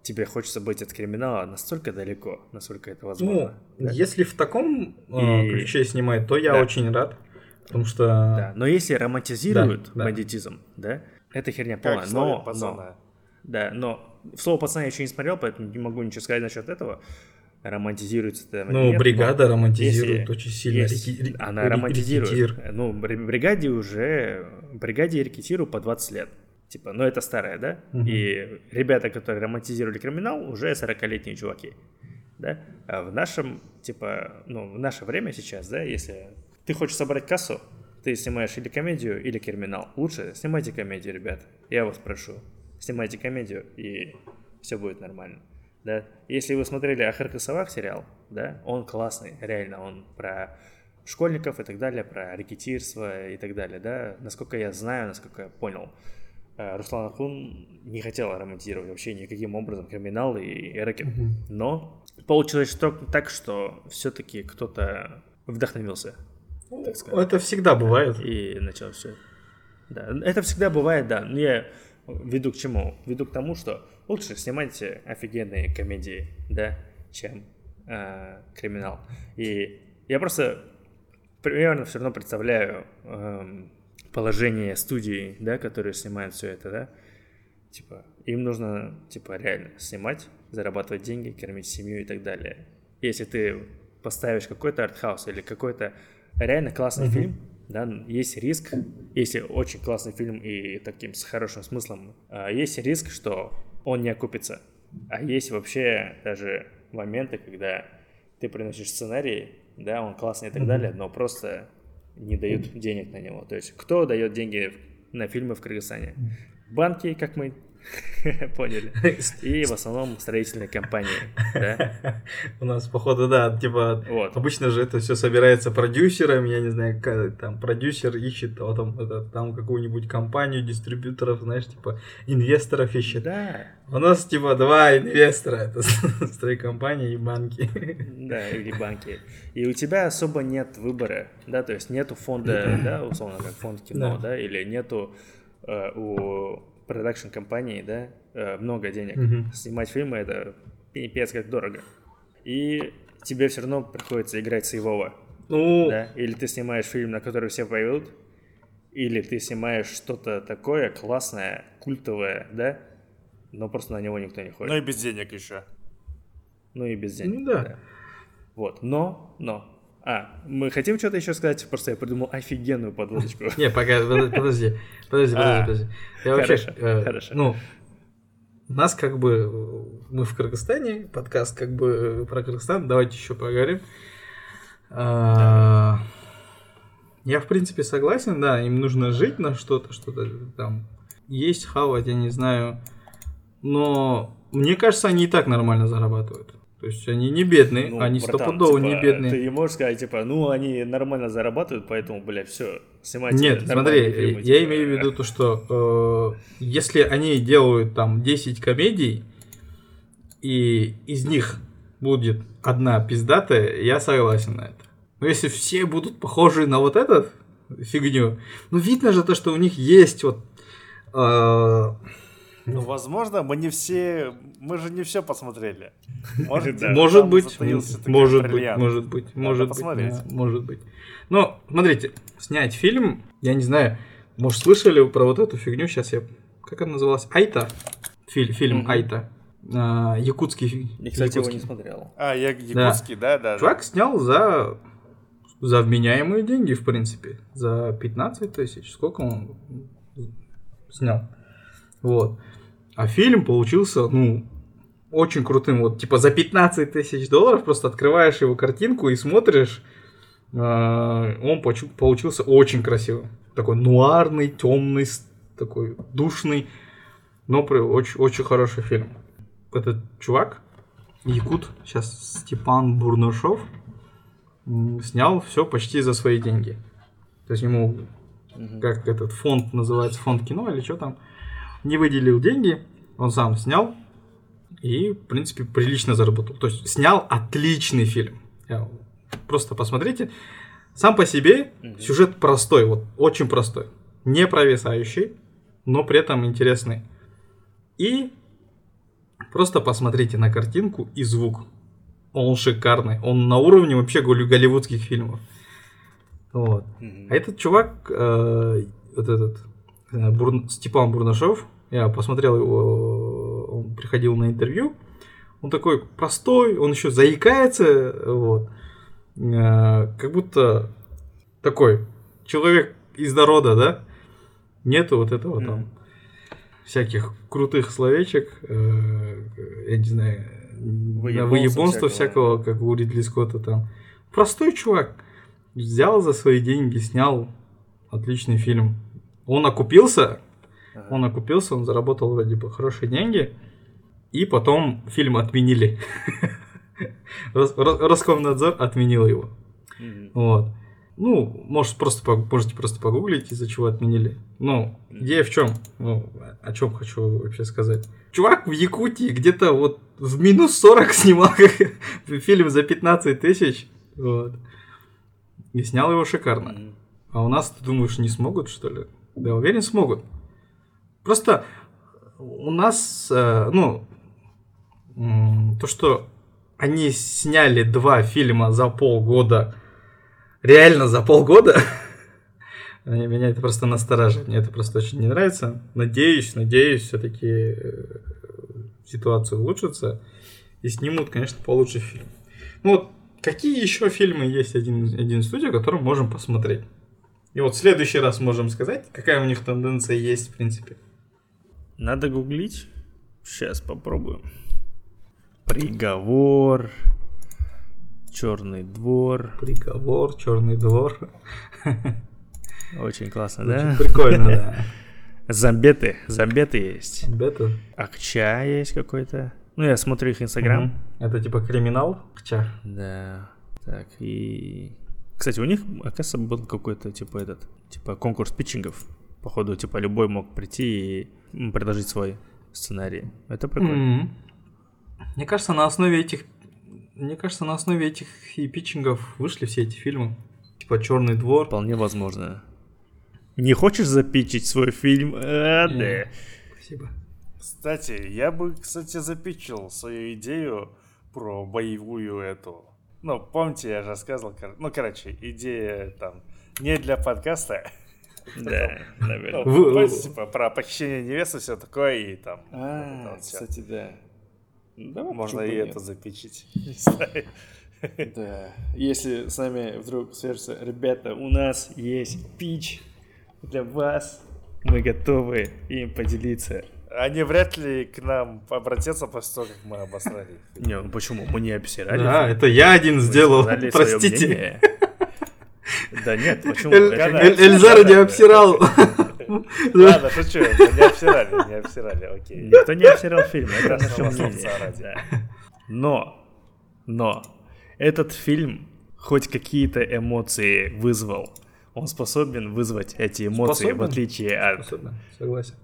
тебе хочется быть от криминала настолько далеко, насколько это Ну, возможно. да. если в таком э, И- ключе снимать, то я Да. очень рад, потому что Да, но если романтизируют Да, да. бандитизм, да, это херня Как полная. слове Но, пацана. но, да, но в слово пацана я еще не смотрел, поэтому не могу ничего сказать насчет этого. Романтизируется этого Ну, нет, бригада романтизирует если очень сильно. есть- реки- ре- она ре- романтизирует. рекетир. Ну, бри- бригаде уже... Бригаде и рекетиру по 20 лет. Типа, ну это старое, да? Мгм. И ребята, которые романтизировали криминал, уже 40-летние чуваки. Да? А в нашем, типа, ну, в наше время сейчас, да, если ты хочешь собрать кассу, ты снимаешь или комедию, или криминал. Лучше снимайте комедию, ребят. Я вас прошу. Снимайте комедию, и все будет нормально. Да? Если вы смотрели «Ахар Косовак» сериал, да, он классный, реально, он про школьников и так далее, про рекетирство и так далее, да, насколько я знаю, насколько я понял, э, Руслан Ахун не хотел романтизировать вообще никаким образом криминал и рэкет. Но получилось что, так, что все-таки кто-то вдохновился так сказать. Это всегда бывает. и начал все. Да, это всегда бывает, да. Но я веду к чему? Веду к тому, что лучше снимайте офигенные комедии, да, чем э, криминал. И я просто примерно все равно представляю эм, положение студии, да, которые снимают все это, да. Типа, им нужно, типа, реально снимать, зарабатывать деньги, кормить семью и так далее. Если ты поставишь какой-то артхаус или какой-то реально классный фильм, да, есть риск, если очень классный фильм и таким с хорошим смыслом, а, есть риск, что он не окупится. А есть вообще даже моменты, когда ты приносишь сценарий, да, он классный и так далее, но просто не дают денег на него. То есть кто дает деньги на фильмы в Кыргызстане? Банки, как мы поняли, и в основном строительные компании, да. У нас, походу, да, типа, Вот. обычно же это все собирается продюсером, я не знаю, там продюсер ищет а там, это, там какую-нибудь компанию дистрибьюторов, знаешь, типа инвесторов ищет. Да, У нас типа два инвестора, это стройкомпания и банки. Да, или банки. И у тебя особо нет выбора, да, то есть нету фонда, да, условно, как фонд кино, Да. да, или нету э, у продакшн компании, да, э, много денег. Мгм. Снимать фильмы это пипец как дорого. И тебе все равно приходится играть сейвово, Ну, да, или ты снимаешь фильм, на который все пойдут, или ты снимаешь что-то такое классное, культовое, да, но просто на него никто не ходит. Ну и без денег еще. Ну и без денег. Ну да. Вот. Но, но. А, мы хотим что-то еще сказать? Просто я придумал офигенную подводочку. не, пока, подожди, подожди, подожди, А, подожди. Я вообще, хорошо, э, хорошо. ну, нас как бы, мы в Кыргызстане, подкаст как бы э, про Кыргызстан, давайте еще поговорим. А, Я, в принципе, согласен, да, им нужно жить на что-то, что-то там есть, хавать, я не знаю. Но мне кажется, они и так нормально зарабатывают. То есть они не бедные, Ну, они братан, стопудово не типа, бедные. Ты не можешь сказать, типа, ну, они нормально зарабатывают, поэтому, блядь, все, снимайте Нет, смотри, фильмы, я типа. имею в виду то, что э, если они делают там 10 комедий, и из них будет одна пиздатая, я согласен на это. Но если все будут похожи на вот этот фигню, ну видно же то, что у них есть вот... э, Ну, возможно, мы не все... Мы же не все посмотрели. Может, Да. может быть, может быть, бриллиант. может быть, Надо может быть, посмотреть. да, может быть. Но, смотрите, снять фильм, я не знаю, может, слышали про вот эту фигню, сейчас я... Как она называлась? Айта? Филь- фильм Мгм. Айта. А, якутский фильм. Я, кстати, его не якутский. смотрел. А, я якутский, да, да. да. Чувак снял за, за вменяемые деньги, в принципе. За 15 тысяч. Сколько он снял? Вот. А фильм получился, ну, очень крутым. Вот, типа, за 15 тысяч долларов просто открываешь его картинку и смотришь. а, Он получился очень красивым. Такой нуарный, темный, такой душный. Но очень, очень хороший фильм. Этот чувак, якут, сейчас Степан Бурнушов, м, снял все почти за свои деньги. То есть ему, как этот фонд называется, фонд кино или что там, не выделил деньги, он сам снял и, в принципе, прилично заработал. То есть снял отличный фильм. Просто посмотрите. Сам по себе сюжет простой, вот очень простой. Не провисающий, но при этом интересный. И просто посмотрите на картинку и звук. Он шикарный. Он на уровне вообще голли- голливудских фильмов. Вот. А этот чувак, э, вот этот э, Бур- Степан Бурнашов, я посмотрел его, он приходил на интервью, Он такой простой, он еще заикается, вот. Э, как будто такой человек из народа, да? Нету вот этого там всяких крутых словечек, э, я не знаю, Выебонства всякого, как у Ридли Скотта там. Простой чувак. Взял за свои деньги, снял отличный фильм. Он окупился, он окупился, он заработал вроде бы хорошие деньги, и потом фильм отменили. Рос- Рос- Роскомнадзор отменил его. Вот. Ну, может, просто можете просто погуглить, из-за чего отменили. Ну, идея в чем? Ну, о чем хочу вообще сказать. Чувак в Якутии где-то вот в минус 40 снимал фильм за 15 тысяч. Вот. И снял его шикарно. А у нас, ты думаешь, не смогут, что ли? Да, уверен, смогут. Просто у нас, э, ну, то, что они сняли два фильма за полгода, реально за полгода, э, меня это просто настораживает, мне это просто очень не нравится. Надеюсь, надеюсь, все-таки ситуация улучшится и снимут, конечно, получше фильм. Ну вот, какие еще фильмы есть один, один студия, который можем посмотреть? И вот в следующий раз можем сказать, какая у них тенденция есть, в принципе. Надо гуглить. Сейчас попробуем. Приговор. Черный двор. Приговор, Черный двор. Очень классно, Очень да? Прикольно, да. Замбеты. Замбеты есть. Бета. Акча есть какой-то. Ну, я смотрю их инстаграм. Мгм. Это типа криминал? Ча. Да. Так, и... Кстати, у них, оказывается, был какой-то, типа, этот, типа, конкурс питчингов. Походу, типа, любой мог прийти и предложить свой сценарий. Это прикольно. Мгм. Мне кажется, на основе этих... Мне кажется, на основе этих и питчингов вышли все эти фильмы. Типа Черный двор. Вполне возможно. Не хочешь запичить свой фильм? А, да. Спасибо. Кстати, я бы, кстати, запичил свою идею про боевую эту. Ну, помните, я же рассказывал, кор- ну, короче, идея там не для подкаста. Да, Ну, наверное. Помните, типа, про похищение невесты, все такое, и там А, вот кстати, да. Давай, можно и это знаю. Да. Если с нами вдруг свяжутся, ребята, у нас есть пич для вас. Мы готовы им поделиться. Они вряд ли к нам обратятся после того, как мы обосрали. Не, ну почему? Мы не обсирали. Да, это я один сделал. Простите. мнение. Да нет, почему? Эль- Это не обсирал. Ладно, шучу, не обсирали, не обсирали, окей. Никто не обсирал фильм, это наше мнение. Но, но, этот фильм хоть какие-то эмоции вызвал. Он способен вызвать эти эмоции, в отличие от Особенно, Согласен.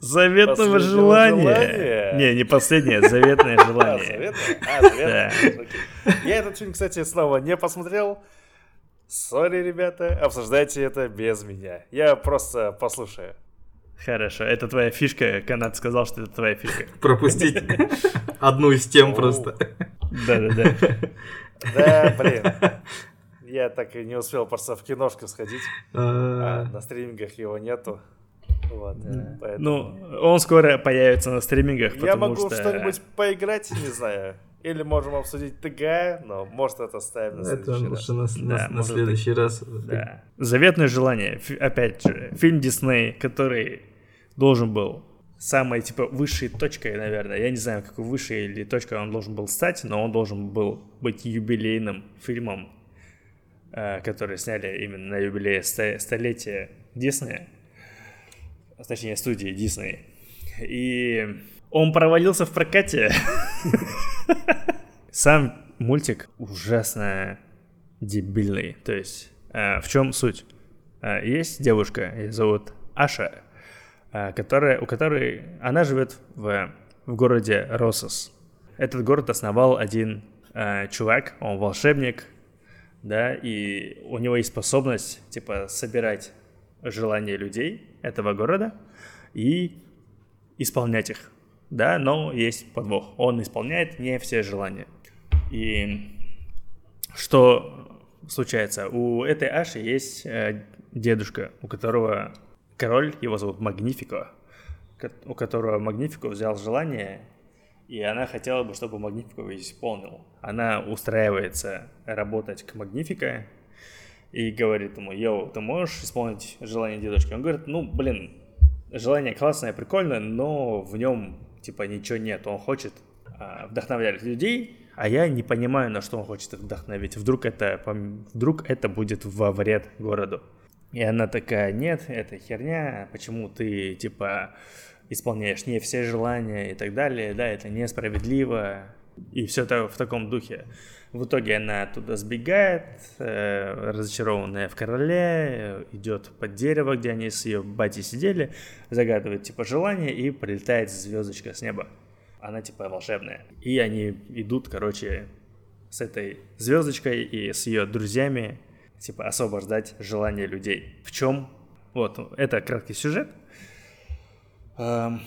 Заветного Последнего желания. желания? Не, не последнее, заветное А, желание. заветное? А, заветное. Я этот фильм, кстати, снова не посмотрел. Сори, ребята, обсуждайте это без меня. Я просто послушаю. Хорошо, это твоя фишка. Канад сказал, что это твоя фишка. Пропустить одну из тем просто. Да-да-да. Да, блин. Я так и не успел просто в киношку сходить. А А, на стримингах его нету. Вот, поэтому... Ну, он скоро появится на стримингах, Я могу что... что-нибудь поиграть, не знаю. Или можем обсудить ТГ, но может это оставим на Это следующий раз. лучше на Да, следующий раз. Да. Заветное желание. Опять же, фильм Дисней, который должен был самой, типа, высшей точкой, наверное. Я не знаю, какой высшей или точкой он должен был стать, но он должен был быть юбилейным фильмом, э, который сняли именно на юбилее столетия Диснея. Точнее, студии Дисней. И он провалился в прокате. Сам мультик ужасно дебильный. То есть, э, в чем суть? Э, есть девушка, ее зовут Аша, э, которая, у которой она живет в, в городе Росос. Этот город основал один чувак, он волшебник, да, и у него есть способность, типа, собирать желания людей этого города и исполнять их, да, но есть подвох. Он исполняет не все желания. И что случается? У этой Аши есть э, дедушка, у которого король, его зовут Магнифико, ко- у которого Магнифико взял желание И она хотела бы, чтобы Магнифико исполнил. Она устраивается работать к Магнифика и говорит ему, йоу, ты можешь исполнить желание дедушки? Он говорит, ну, блин, желание классное, прикольное, но в нем, типа, ничего нет. Он хочет а, вдохновлять людей, а я не понимаю, на что он хочет их вдохновить. Вдруг это, вдруг это будет во вред городу. И она такая, нет, это херня, почему ты, типа, исполняешь не все желания и так далее, да, это несправедливо, и все это в таком духе. В итоге она оттуда сбегает, э, разочарованная в короле, идет под дерево, где они с ее батей сидели, загадывает типа желание и прилетает звездочка с неба. Она типа волшебная. И они идут, короче, с этой звездочкой и с ее друзьями, типа освобождать желание людей. В чем? Вот, это краткий сюжет. Пока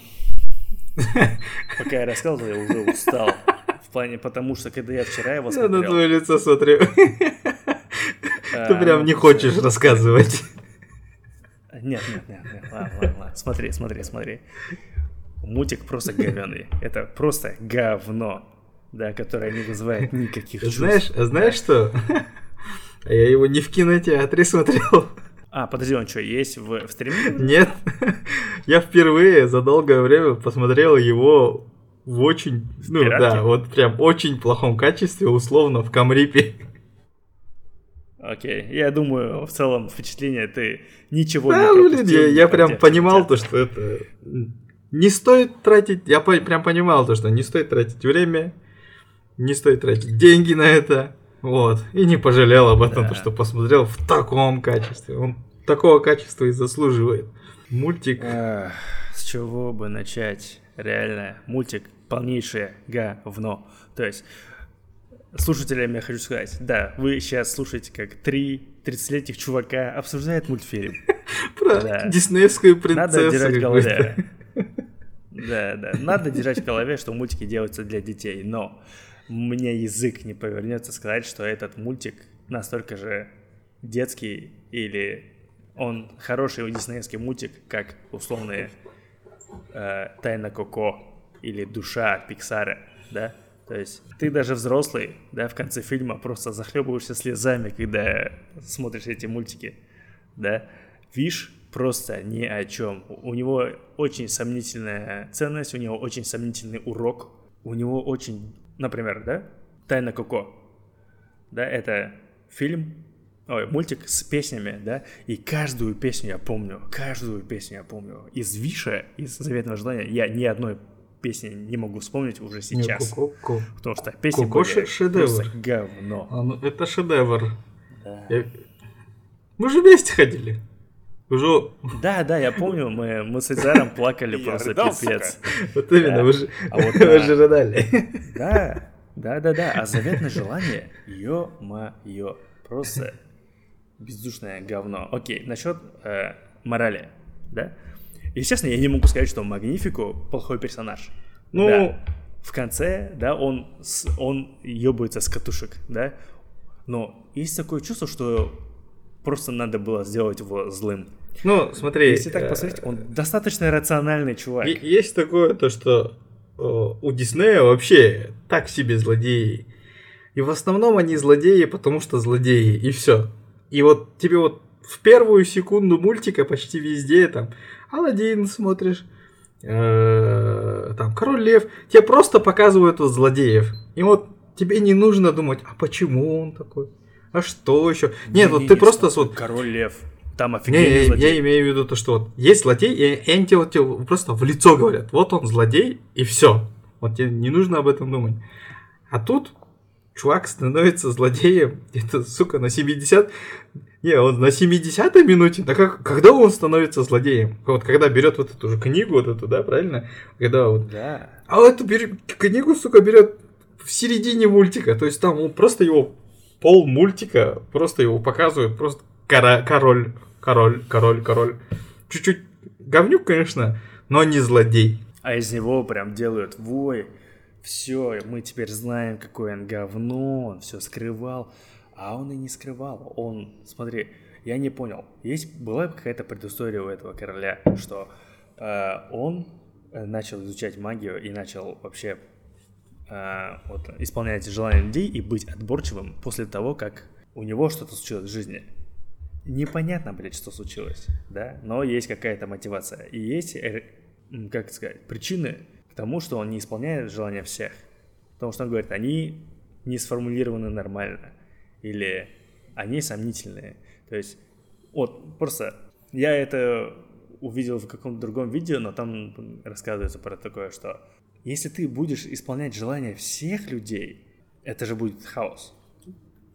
я рассказывал, я уже устал. В плане, потому что когда я вчера его смотрел... Я на твое лицо смотрю. Ты прям не хочешь рассказывать. Нет, нет, нет, нет, ладно, ладно, ладно. Смотри, смотри, смотри. Мультик просто говёный. Это просто говно, да, которое не вызывает никаких чувств. Знаешь, знаешь что? Я его не в кинотеатре смотрел. А, подожди, он что, есть в, в стриме? Нет. Я впервые за долгое время посмотрел его в очень, ну Пиратки? да, вот прям очень плохом качестве, условно, в Камрипе. Окей, я думаю, в целом впечатление ты ничего да, не пропустил. Блин, я, я прям понимал то, что это не стоит тратить, я по, прям понимал то, что не стоит тратить время, не стоит тратить деньги на это, вот, и не пожалел об этом, да. то, что посмотрел в таком качестве, он такого качества и заслуживает. Мультик. Эх, с чего бы начать? Реально, мультик полнейшее говно. То есть, слушателям я хочу сказать, да, вы сейчас слушаете, как три 30-летних чувака обсуждают мультфильм. Про диснеевскую принцессу. Надо держать в голове. Да, да. Надо держать в голове, что мультики делаются для детей. Но меня язык не повернется сказать, что этот мультик настолько же детский или он хороший диснеевский мультик, как условные э, Тайна Коко или Душа Пиксара, да? То есть ты даже взрослый, да, в конце фильма просто захлебываешься слезами, когда смотришь эти мультики, да? Виш просто ни о чем. У него очень сомнительная ценность, у него очень сомнительный урок, у него очень, например, да, Тайна Коко, да, это фильм, ой, мультик с песнями, да, и каждую песню я помню, каждую песню я помню. Из Виша, из Заветного желания я ни одной песни не могу вспомнить уже сейчас. Не, ку Потому что песни Коко были шедевр. просто говно. А, ну, это шедевр. Да. Я... Мы же вместе ходили. Уже... Да, да, я помню, мы, мы с Эдзаром плакали просто пипец. Вот именно, вы же а рыдали. Да, да, да, да, а заветное желание, ё-моё, просто бездушное говно. Окей, насчет э, морали, да? Естественно, я не могу сказать, что Магнифику плохой персонаж. Ну, да. в конце, да, он, он ебается с катушек, да, но есть такое чувство, что просто надо было сделать его злым. Ну, смотри. Если так э, посмотреть, он достаточно рациональный чувак. Есть такое, то, что у Диснея вообще так себе злодеи. И в основном они злодеи, потому что злодеи, и все. И вот тебе вот в первую секунду мультика почти везде там Алладин смотришь, э, там Король Лев, тебе просто показывают вот злодеев. И вот тебе не нужно думать, а почему он такой? А что еще? Нет, вот ты просто вот... Король Лев. Там офигенный не, злодей. Я имею в виду то, что вот есть злодей, и они тебе, вот, тебе просто в лицо говорят, вот он злодей, и все. Вот тебе не нужно об этом думать. А тут чувак становится злодеем где-то, сука, на 70... Не, он на 70-й минуте, да как, когда он становится злодеем? Вот когда берет вот эту же книгу, вот эту, да, правильно? Когда вот... Да. А вот эту бер... книгу, сука, берет в середине мультика, то есть там он просто его пол мультика, просто его показывают, просто кора... король король, король, король. Чуть-чуть говнюк, конечно, но не злодей. А из него прям делают вой. Все, мы теперь знаем, какое он говно, он все скрывал. А он и не скрывал. Он, смотри, я не понял. Есть была какая-то предыстория у этого короля, что э, он начал изучать магию и начал вообще а, вот, исполнять желания людей и быть отборчивым после того, как у него что-то случилось в жизни. Непонятно, блядь, что случилось, да, но есть какая-то мотивация. И есть, э, как сказать, причины к тому, что он не исполняет желания всех. Потому что он говорит, они не сформулированы нормально. Или они сомнительные. То есть, вот, просто я это увидел в каком-то другом видео, но там рассказывается про такое, что если ты будешь исполнять желания всех людей, это же будет хаос.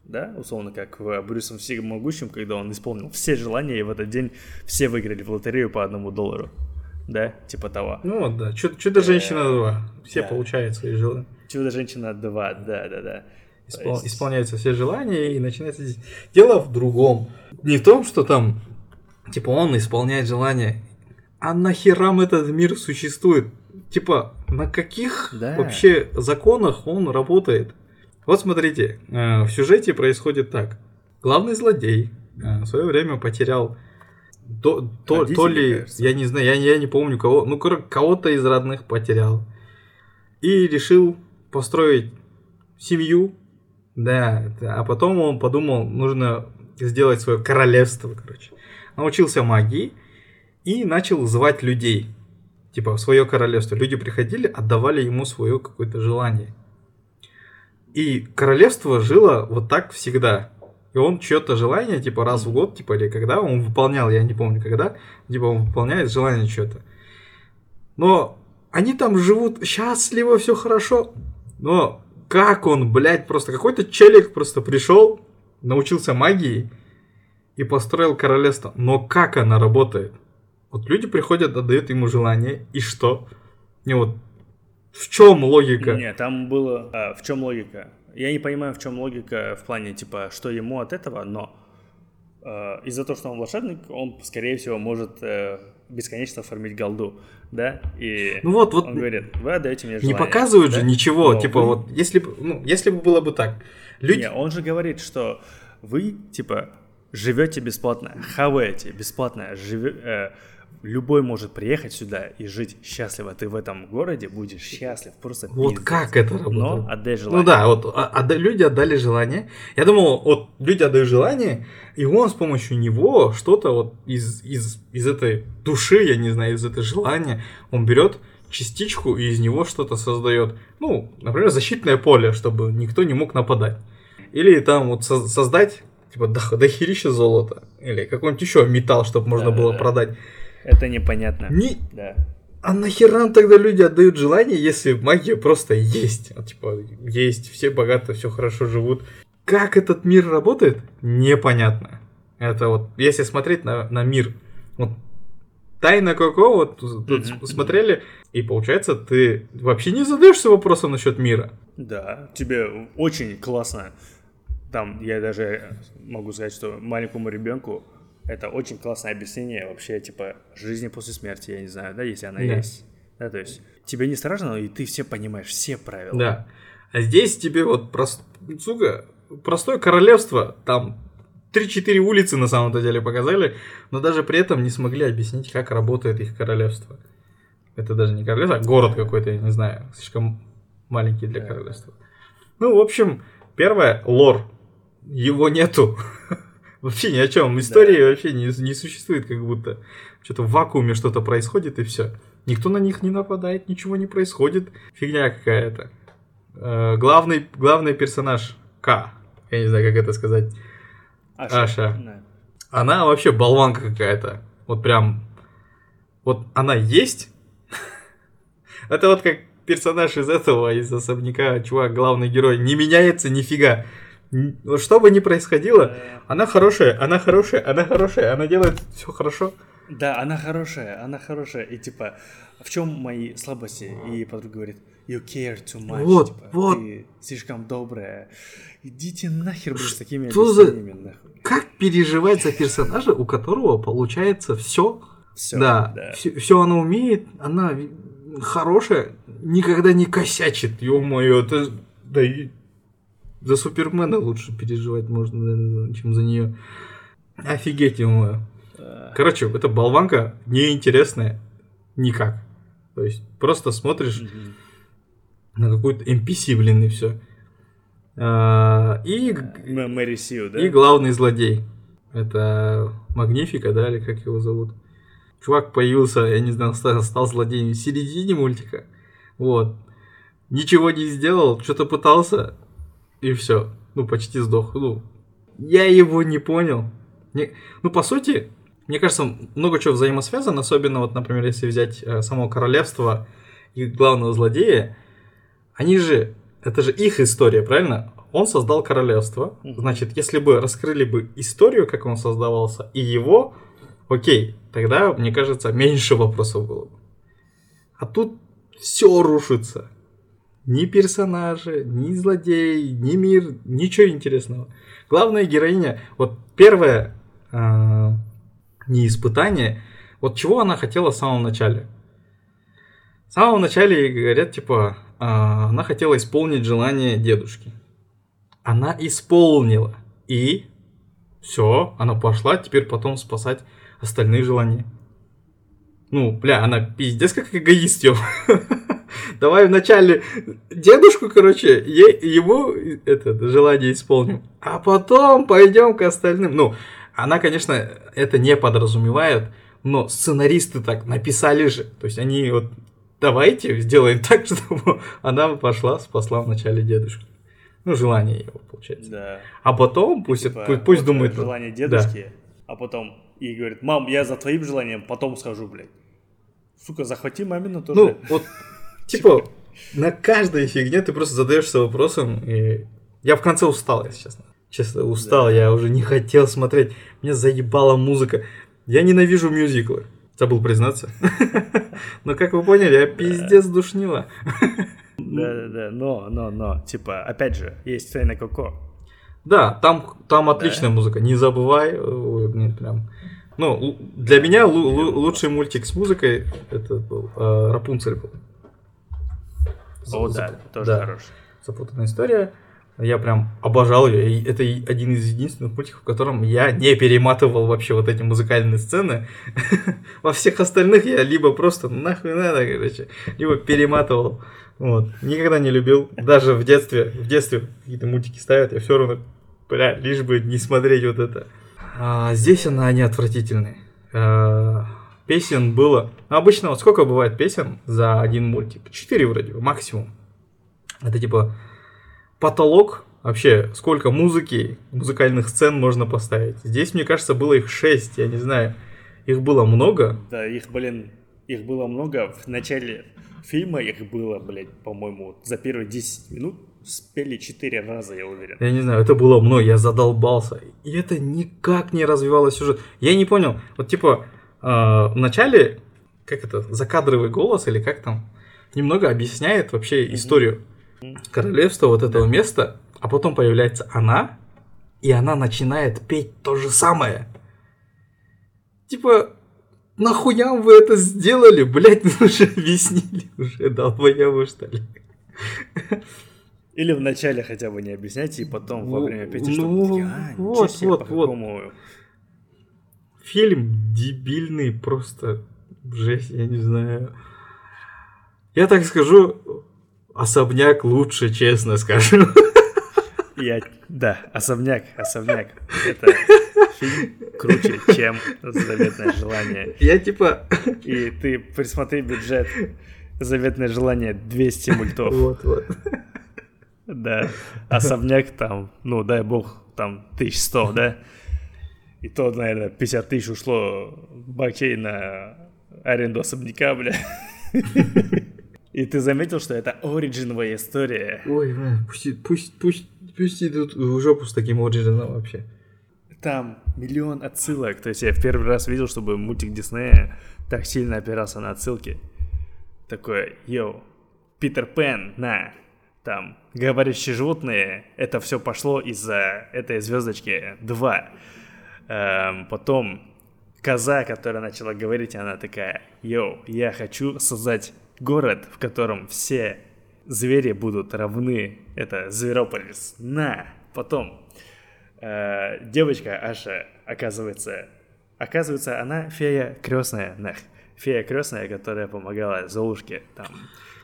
Да, условно, как в Брюсом Всемогущем, когда он исполнил все желания, и в этот день все выиграли в лотерею по одному доллару. Да, типа того. Ну вот, да. Чудо- Чудо-женщина 2. Все получают свои желания. Чудо-женщина 2, да, да, да. Испол- есть- Исполняются все желания и начинается... здесь- Дело в другом. Не в том, что там, типа, он исполняет желания. А нахерам этот мир существует? Типа, на каких Да. вообще законах он работает? Вот смотрите, э, в сюжете происходит так. Главный злодей э, в свое время потерял то, то, Родителей, то ли, кажется. я не знаю, я, я не помню кого, ну, кого-то из родных потерял. И решил построить семью, да, да, а потом он подумал, нужно сделать свое королевство, короче. Научился магии и начал звать людей, типа в свое королевство. Люди приходили, отдавали ему свое какое-то желание. И королевство жило вот так всегда. И он чье-то желание, типа раз в год, типа или когда он выполнял, я не помню когда, типа он выполняет желание что-то. Но они там живут счастливо, все хорошо. Но как он, блядь, просто какой-то челик просто пришел, научился магии и построил королевство. Но как она работает? Вот люди приходят, отдают ему желание, и что? Не вот в чем логика? Не, там было... а, в чем логика? Я не понимаю, в чем логика в плане, типа, что ему от этого, но э, из-за того, что он волшебник, он, скорее всего, может э, бесконечно формить голду, да? И Ну вот, вот он говорит, вы отдаете мне не желание. показывают да? же ничего, Но типа вы- вот если бы, ну, если бы было бы так, люди, Не, он же говорит, что вы, типа, живете бесплатно, хаваете бесплатно, живе- э, любой может приехать сюда и жить счастливо. Ты в этом городе будешь счастлив, просто вот пиздец. как это работает? Но отдай желание. Ну да, вот а- отда- люди отдали желание. Я думал, вот люди отдают желание, и он с помощью него что-то вот из, из, из этой души, я не знаю, из этой желания, он берет частичку и из него что-то создает. Ну, например, защитное поле, чтобы никто не мог нападать. Или там вот со- создать типа до- дохерища золота. Или какой-нибудь еще металл, чтобы можно было Да-да-да. продать. Это непонятно. Не, Да. а нахера тогда люди отдают желание, если магия просто есть? Вот, типа, есть, все богато, все хорошо живут. Как этот мир работает, непонятно. Это вот, если смотреть на, на мир, вот Тайна Коко, вот тут смотрели, и получается, ты вообще не задаешься вопросом насчет мира. Да, тебе очень классно. Там я даже могу сказать, что маленькому ребенку это очень классное объяснение вообще, типа, жизни после смерти, я не знаю, да, если она Да. есть. Да, то есть тебе не страшно, и ты все понимаешь, все правила. Да. А здесь тебе вот, прос- сука, простое королевство, там 3-4 улицы на самом-то деле показали, но даже при этом не смогли объяснить, как работает их королевство. Это даже не королевство, а город какой-то, я не знаю, слишком маленький для королевства. Ну, в общем, первое, лор. Его нету. Вообще ни о чем. Истории вообще не, не существует, как будто. Что-то в вакууме что-то происходит и все. Никто на них не нападает, ничего не происходит. Фигня какая-то. Э, главный, главный персонаж К. Я не знаю, как это сказать. Аша. Да. Она вообще болванка какая-то. Вот прям... Вот она есть. Это вот как персонаж из этого, из особняка, чувак, главный герой, не меняется нифига. Что бы ни происходило, Э, она хорошая, она хорошая, она хорошая, она делает все хорошо. Да, она хорошая, она хорошая. И типа, в чем мои слабости? И подруга говорит, you care too much. Вот, типа, вот. Ты слишком добрая. Идите нахер, блин, с такими Что за- нахуй. Как переживать за персонажа, у которого получается все Все, да, да. Все, она умеет, она хорошая, никогда не косячит. Ё-моё, это... Да за Супермена лучше переживать можно, наверное, чем за нее. Офигеть, Э, Короче, эта болванка неинтересная никак. То есть просто смотришь, мгм. на какую-то NPC, блин, и все. И, М- Мэри Сью, да? и главный злодей. Это Магнифика, да, или как его зовут? Чувак появился, я не знаю, стал, стал злодеем в середине мультика. Вот. Ничего не сделал, что-то пытался, и все. Ну, почти сдох. Ну, я его не понял. Не- Ну, по сути, мне кажется, много чего взаимосвязано, особенно вот, например, если взять э, само королевство и главного злодея, они же, это же их история, правильно? Он создал королевство, значит, если бы раскрыли бы историю, как он создавался, и его, окей, тогда, мне кажется, меньше вопросов было бы. А тут все рушится. Ни персонажи, ни злодей, ни мир, ничего интересного. Главная героиня, вот первое а, не испытание, вот чего она хотела в самом начале. В самом начале говорят, типа, а, она хотела исполнить желание дедушки. Она исполнила. И все, она пошла теперь потом спасать остальные желания. Ну, бля, она пиздец как эгоист, ё. Давай вначале дедушку, короче, е- ему это желание исполним, а потом пойдем к остальным. Ну, она, конечно, это не подразумевает, но сценаристы так написали же. То есть они вот давайте сделаем так, чтобы она пошла, спасла вначале дедушку. Ну, желание его, получается. Да. А потом пусть, Типа, пусть, пусть вот думает. Желание Да. дедушки, а потом и говорит, мам, я за твоим желанием потом схожу, блядь. Сука, захвати мамину тоже. Ну, вот, типа, на каждой фигне ты просто задаешься вопросом, и я в конце устал, если честно. Честно, устал, Да. я уже не хотел смотреть. Меня заебала музыка. Я ненавижу мюзиклы. Забыл признаться. Но, как вы поняли, я пиздец душнила. Да-да-да, но, но, но, типа, опять же, есть Фейна Коко. Да, там, там отличная музыка. Не забывай. блин, прям. Ну, для меня лу- лу- лучший мультик с музыкой это был э, Рапунцель был. О, Зап- да, тоже да. хорош. запутанная история. Я прям обожал ее. И это один из единственных мультиков, в котором я не перематывал вообще вот эти музыкальные сцены. Во всех остальных я либо просто нахуй надо, короче, либо перематывал. Вот. Никогда не любил. Даже в детстве, в детстве какие-то мультики ставят, я все равно, бля, лишь бы не смотреть вот это. А, здесь она они отвратительные. А, песен было... Ну, обычно вот сколько бывает песен за один мультик? Четыре вроде, бы, максимум. Это типа потолок вообще, сколько музыки, музыкальных сцен можно поставить. Здесь, мне кажется, было их шесть, я не знаю. Их было много. Да, их, блин, их было много. В начале фильма их было, блядь, по-моему, за первые 10 минут спели 4 раза, я уверен. Я не знаю, это было много, я задолбался. И это никак не развивало сюжет. Я не понял, вот типа э, в начале, как это, закадровый голос или как там, немного объясняет вообще историю королевства вот этого места, а потом появляется она, и она начинает петь то же самое. Типа, нахуя вы это сделали? Блять, вы уже объяснили, уже долбоебы, что ли? Или в начале хотя бы не объясняйте, и потом во Ну, время чтобы ну, такие, а, ничего вот, себе, вот, по вот. Фильм дебильный, просто жесть, я не знаю. Я так скажу, особняк лучше, честно скажу. Я, да, особняк, особняк. Это фильм круче, чем заветное желание. Я типа... И ты присмотри бюджет заветное желание 200 мультов. Вот, вот. Да. Особняк там, ну, дай бог, там 1100, да? И то, наверное, 50 тысяч ушло бакей на аренду особняка, бля. И ты заметил, что это оригиновая история. Ой, пусть, пусть, пусть, пусть идут в жопу с таким оригиналом вообще. Там миллион отсылок. То есть я в первый раз видел, чтобы мультик Диснея так сильно опирался на отсылки. Такой, йоу, Питер Пен, на, там, говорящие животные, это все пошло из-за этой звездочки 2. Эм, потом коза, которая начала говорить, она такая, йоу, я хочу создать город, в котором все звери будут равны. Это Зверополис. На! Потом э, девочка Аша, оказывается, оказывается, она фея крестная, нах. фея крестная, которая помогала Золушке, там,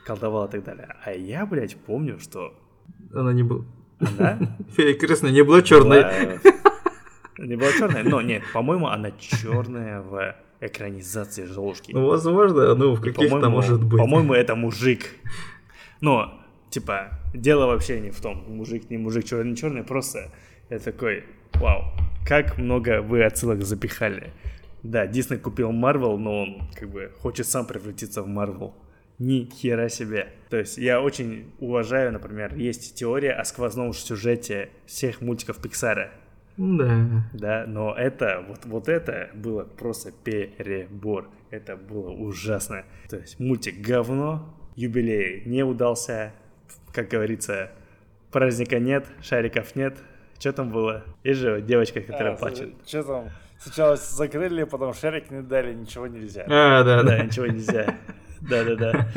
колдовала и так далее. А я, блядь, помню, что Она не была... она Фея крестная не была черной. была- Не была черная, но нет, по-моему, она черная в экранизации Золушки. Ну, возможно, ну, в каких-то может быть. По-моему, это мужик. Но, типа, дело вообще не в том, мужик, не мужик, черный, не черный, просто я такой, вау, как много вы отсылок запихали. Да, Дисней купил Марвел, но он как бы хочет сам превратиться в Марвел. Ни хера себе. То есть я очень уважаю, например, есть теория о сквозном сюжете всех мультиков Пиксара. Да. Да, но это, вот, вот это было просто перебор. Это было ужасно. То есть мультик говно, юбилей не удался, как говорится, праздника нет, шариков нет. Что там было? И же девочка, которая плачет. Что там? Сначала закрыли, потом шарик не дали, ничего нельзя. А, да, Да, да. ничего нельзя. Да-да-да.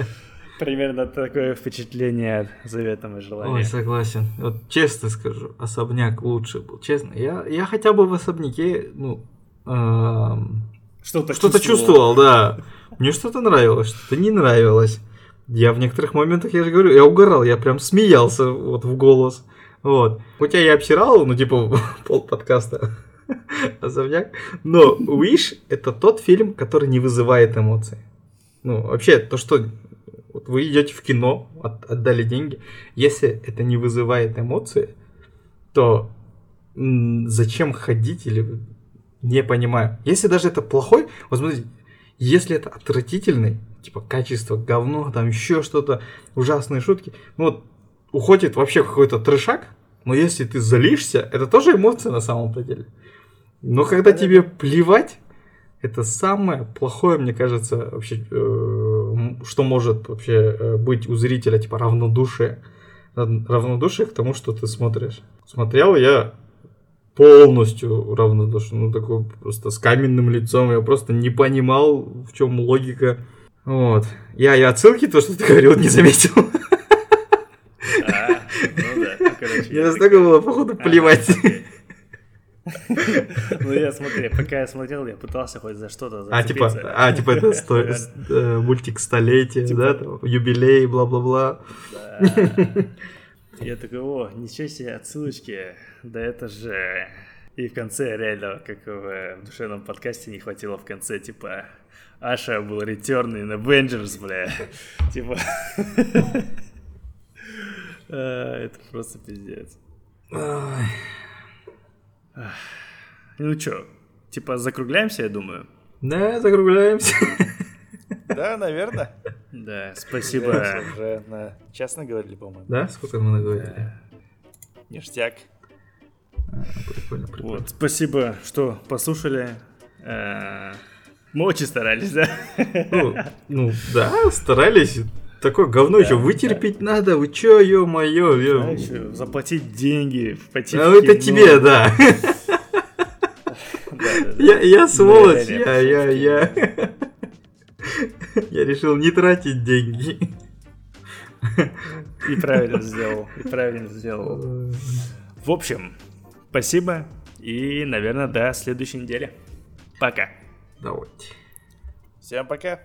Примерно такое впечатление от заветного Ой, желания. согласен. Вот честно скажу, особняк лучше был. Честно, я, я хотя бы в особняке, ну, эм, Что-то что-то чувствовал, да. Мне что-то нравилось, что-то не нравилось. Я в некоторых моментах, я же говорю, я угорал, я прям смеялся вот в голос. Вот. Хотя я обсирал, ну, типа, пол подкаста особняк. Но Wish — это тот фильм, который не вызывает эмоций. Ну, вообще, то, что вот вы идете в кино, от- отдали деньги, если это не вызывает эмоции, то зачем ходить или не понимаю. Если даже это плохой, вот смотрите, если это отвратительный, типа качество говно, там еще что-то, ужасные шутки, ну вот уходит вообще какой-то трешак, но если ты залишься, это тоже эмоция на самом-то деле. Но когда тебе плевать, это самое плохое, мне кажется, вообще, э, что может вообще э, быть у зрителя, типа равнодушие. Рав- Равнодушие к тому, что ты смотришь. Смотрел я полностью равнодушен, ну такой просто с каменным лицом, я просто не понимал, в чем логика. Вот. Я, я отсылки, то, что ты говорил, не заметил. А, ну да, ну, короче. Мне настолько было, походу, плевать. Ну я смотри, пока я смотрел, я пытался хоть за что-то А, типа, а, типа это сто- э, мультик столетия, да, там, юбилей, бла-бла-бла. Да. Я такой, о, ничего себе, отсылочки. Да это же... И в конце реально, как в душевном подкасте, не хватило в конце, типа, Аша был ретёрн in Avengers, бля. Типа... А, Это просто пиздец. Ну чё, типа закругляемся, я думаю? Да, закругляемся. Да, наверное. Да, Да, спасибо. Уже на час наговорили, по-моему. Да, сколько мы наговорили? Ништяк. А, Прикольно, прикольно. Вот, спасибо, что послушали. Э, Мы очень старались, да? Ну, ну, да, старались. Такое говно еще вытерпеть надо. Вы чё, ё-моё, ё. заплатить деньги, пойти А это кино. тебе, да. Да-да-да. Я, я сволочь, Да, я, я, я. Я решил не тратить деньги. И правильно сделал, и правильно сделал. В общем, спасибо, и, наверное, до следующей недели. Пока. Давайте. Всем пока.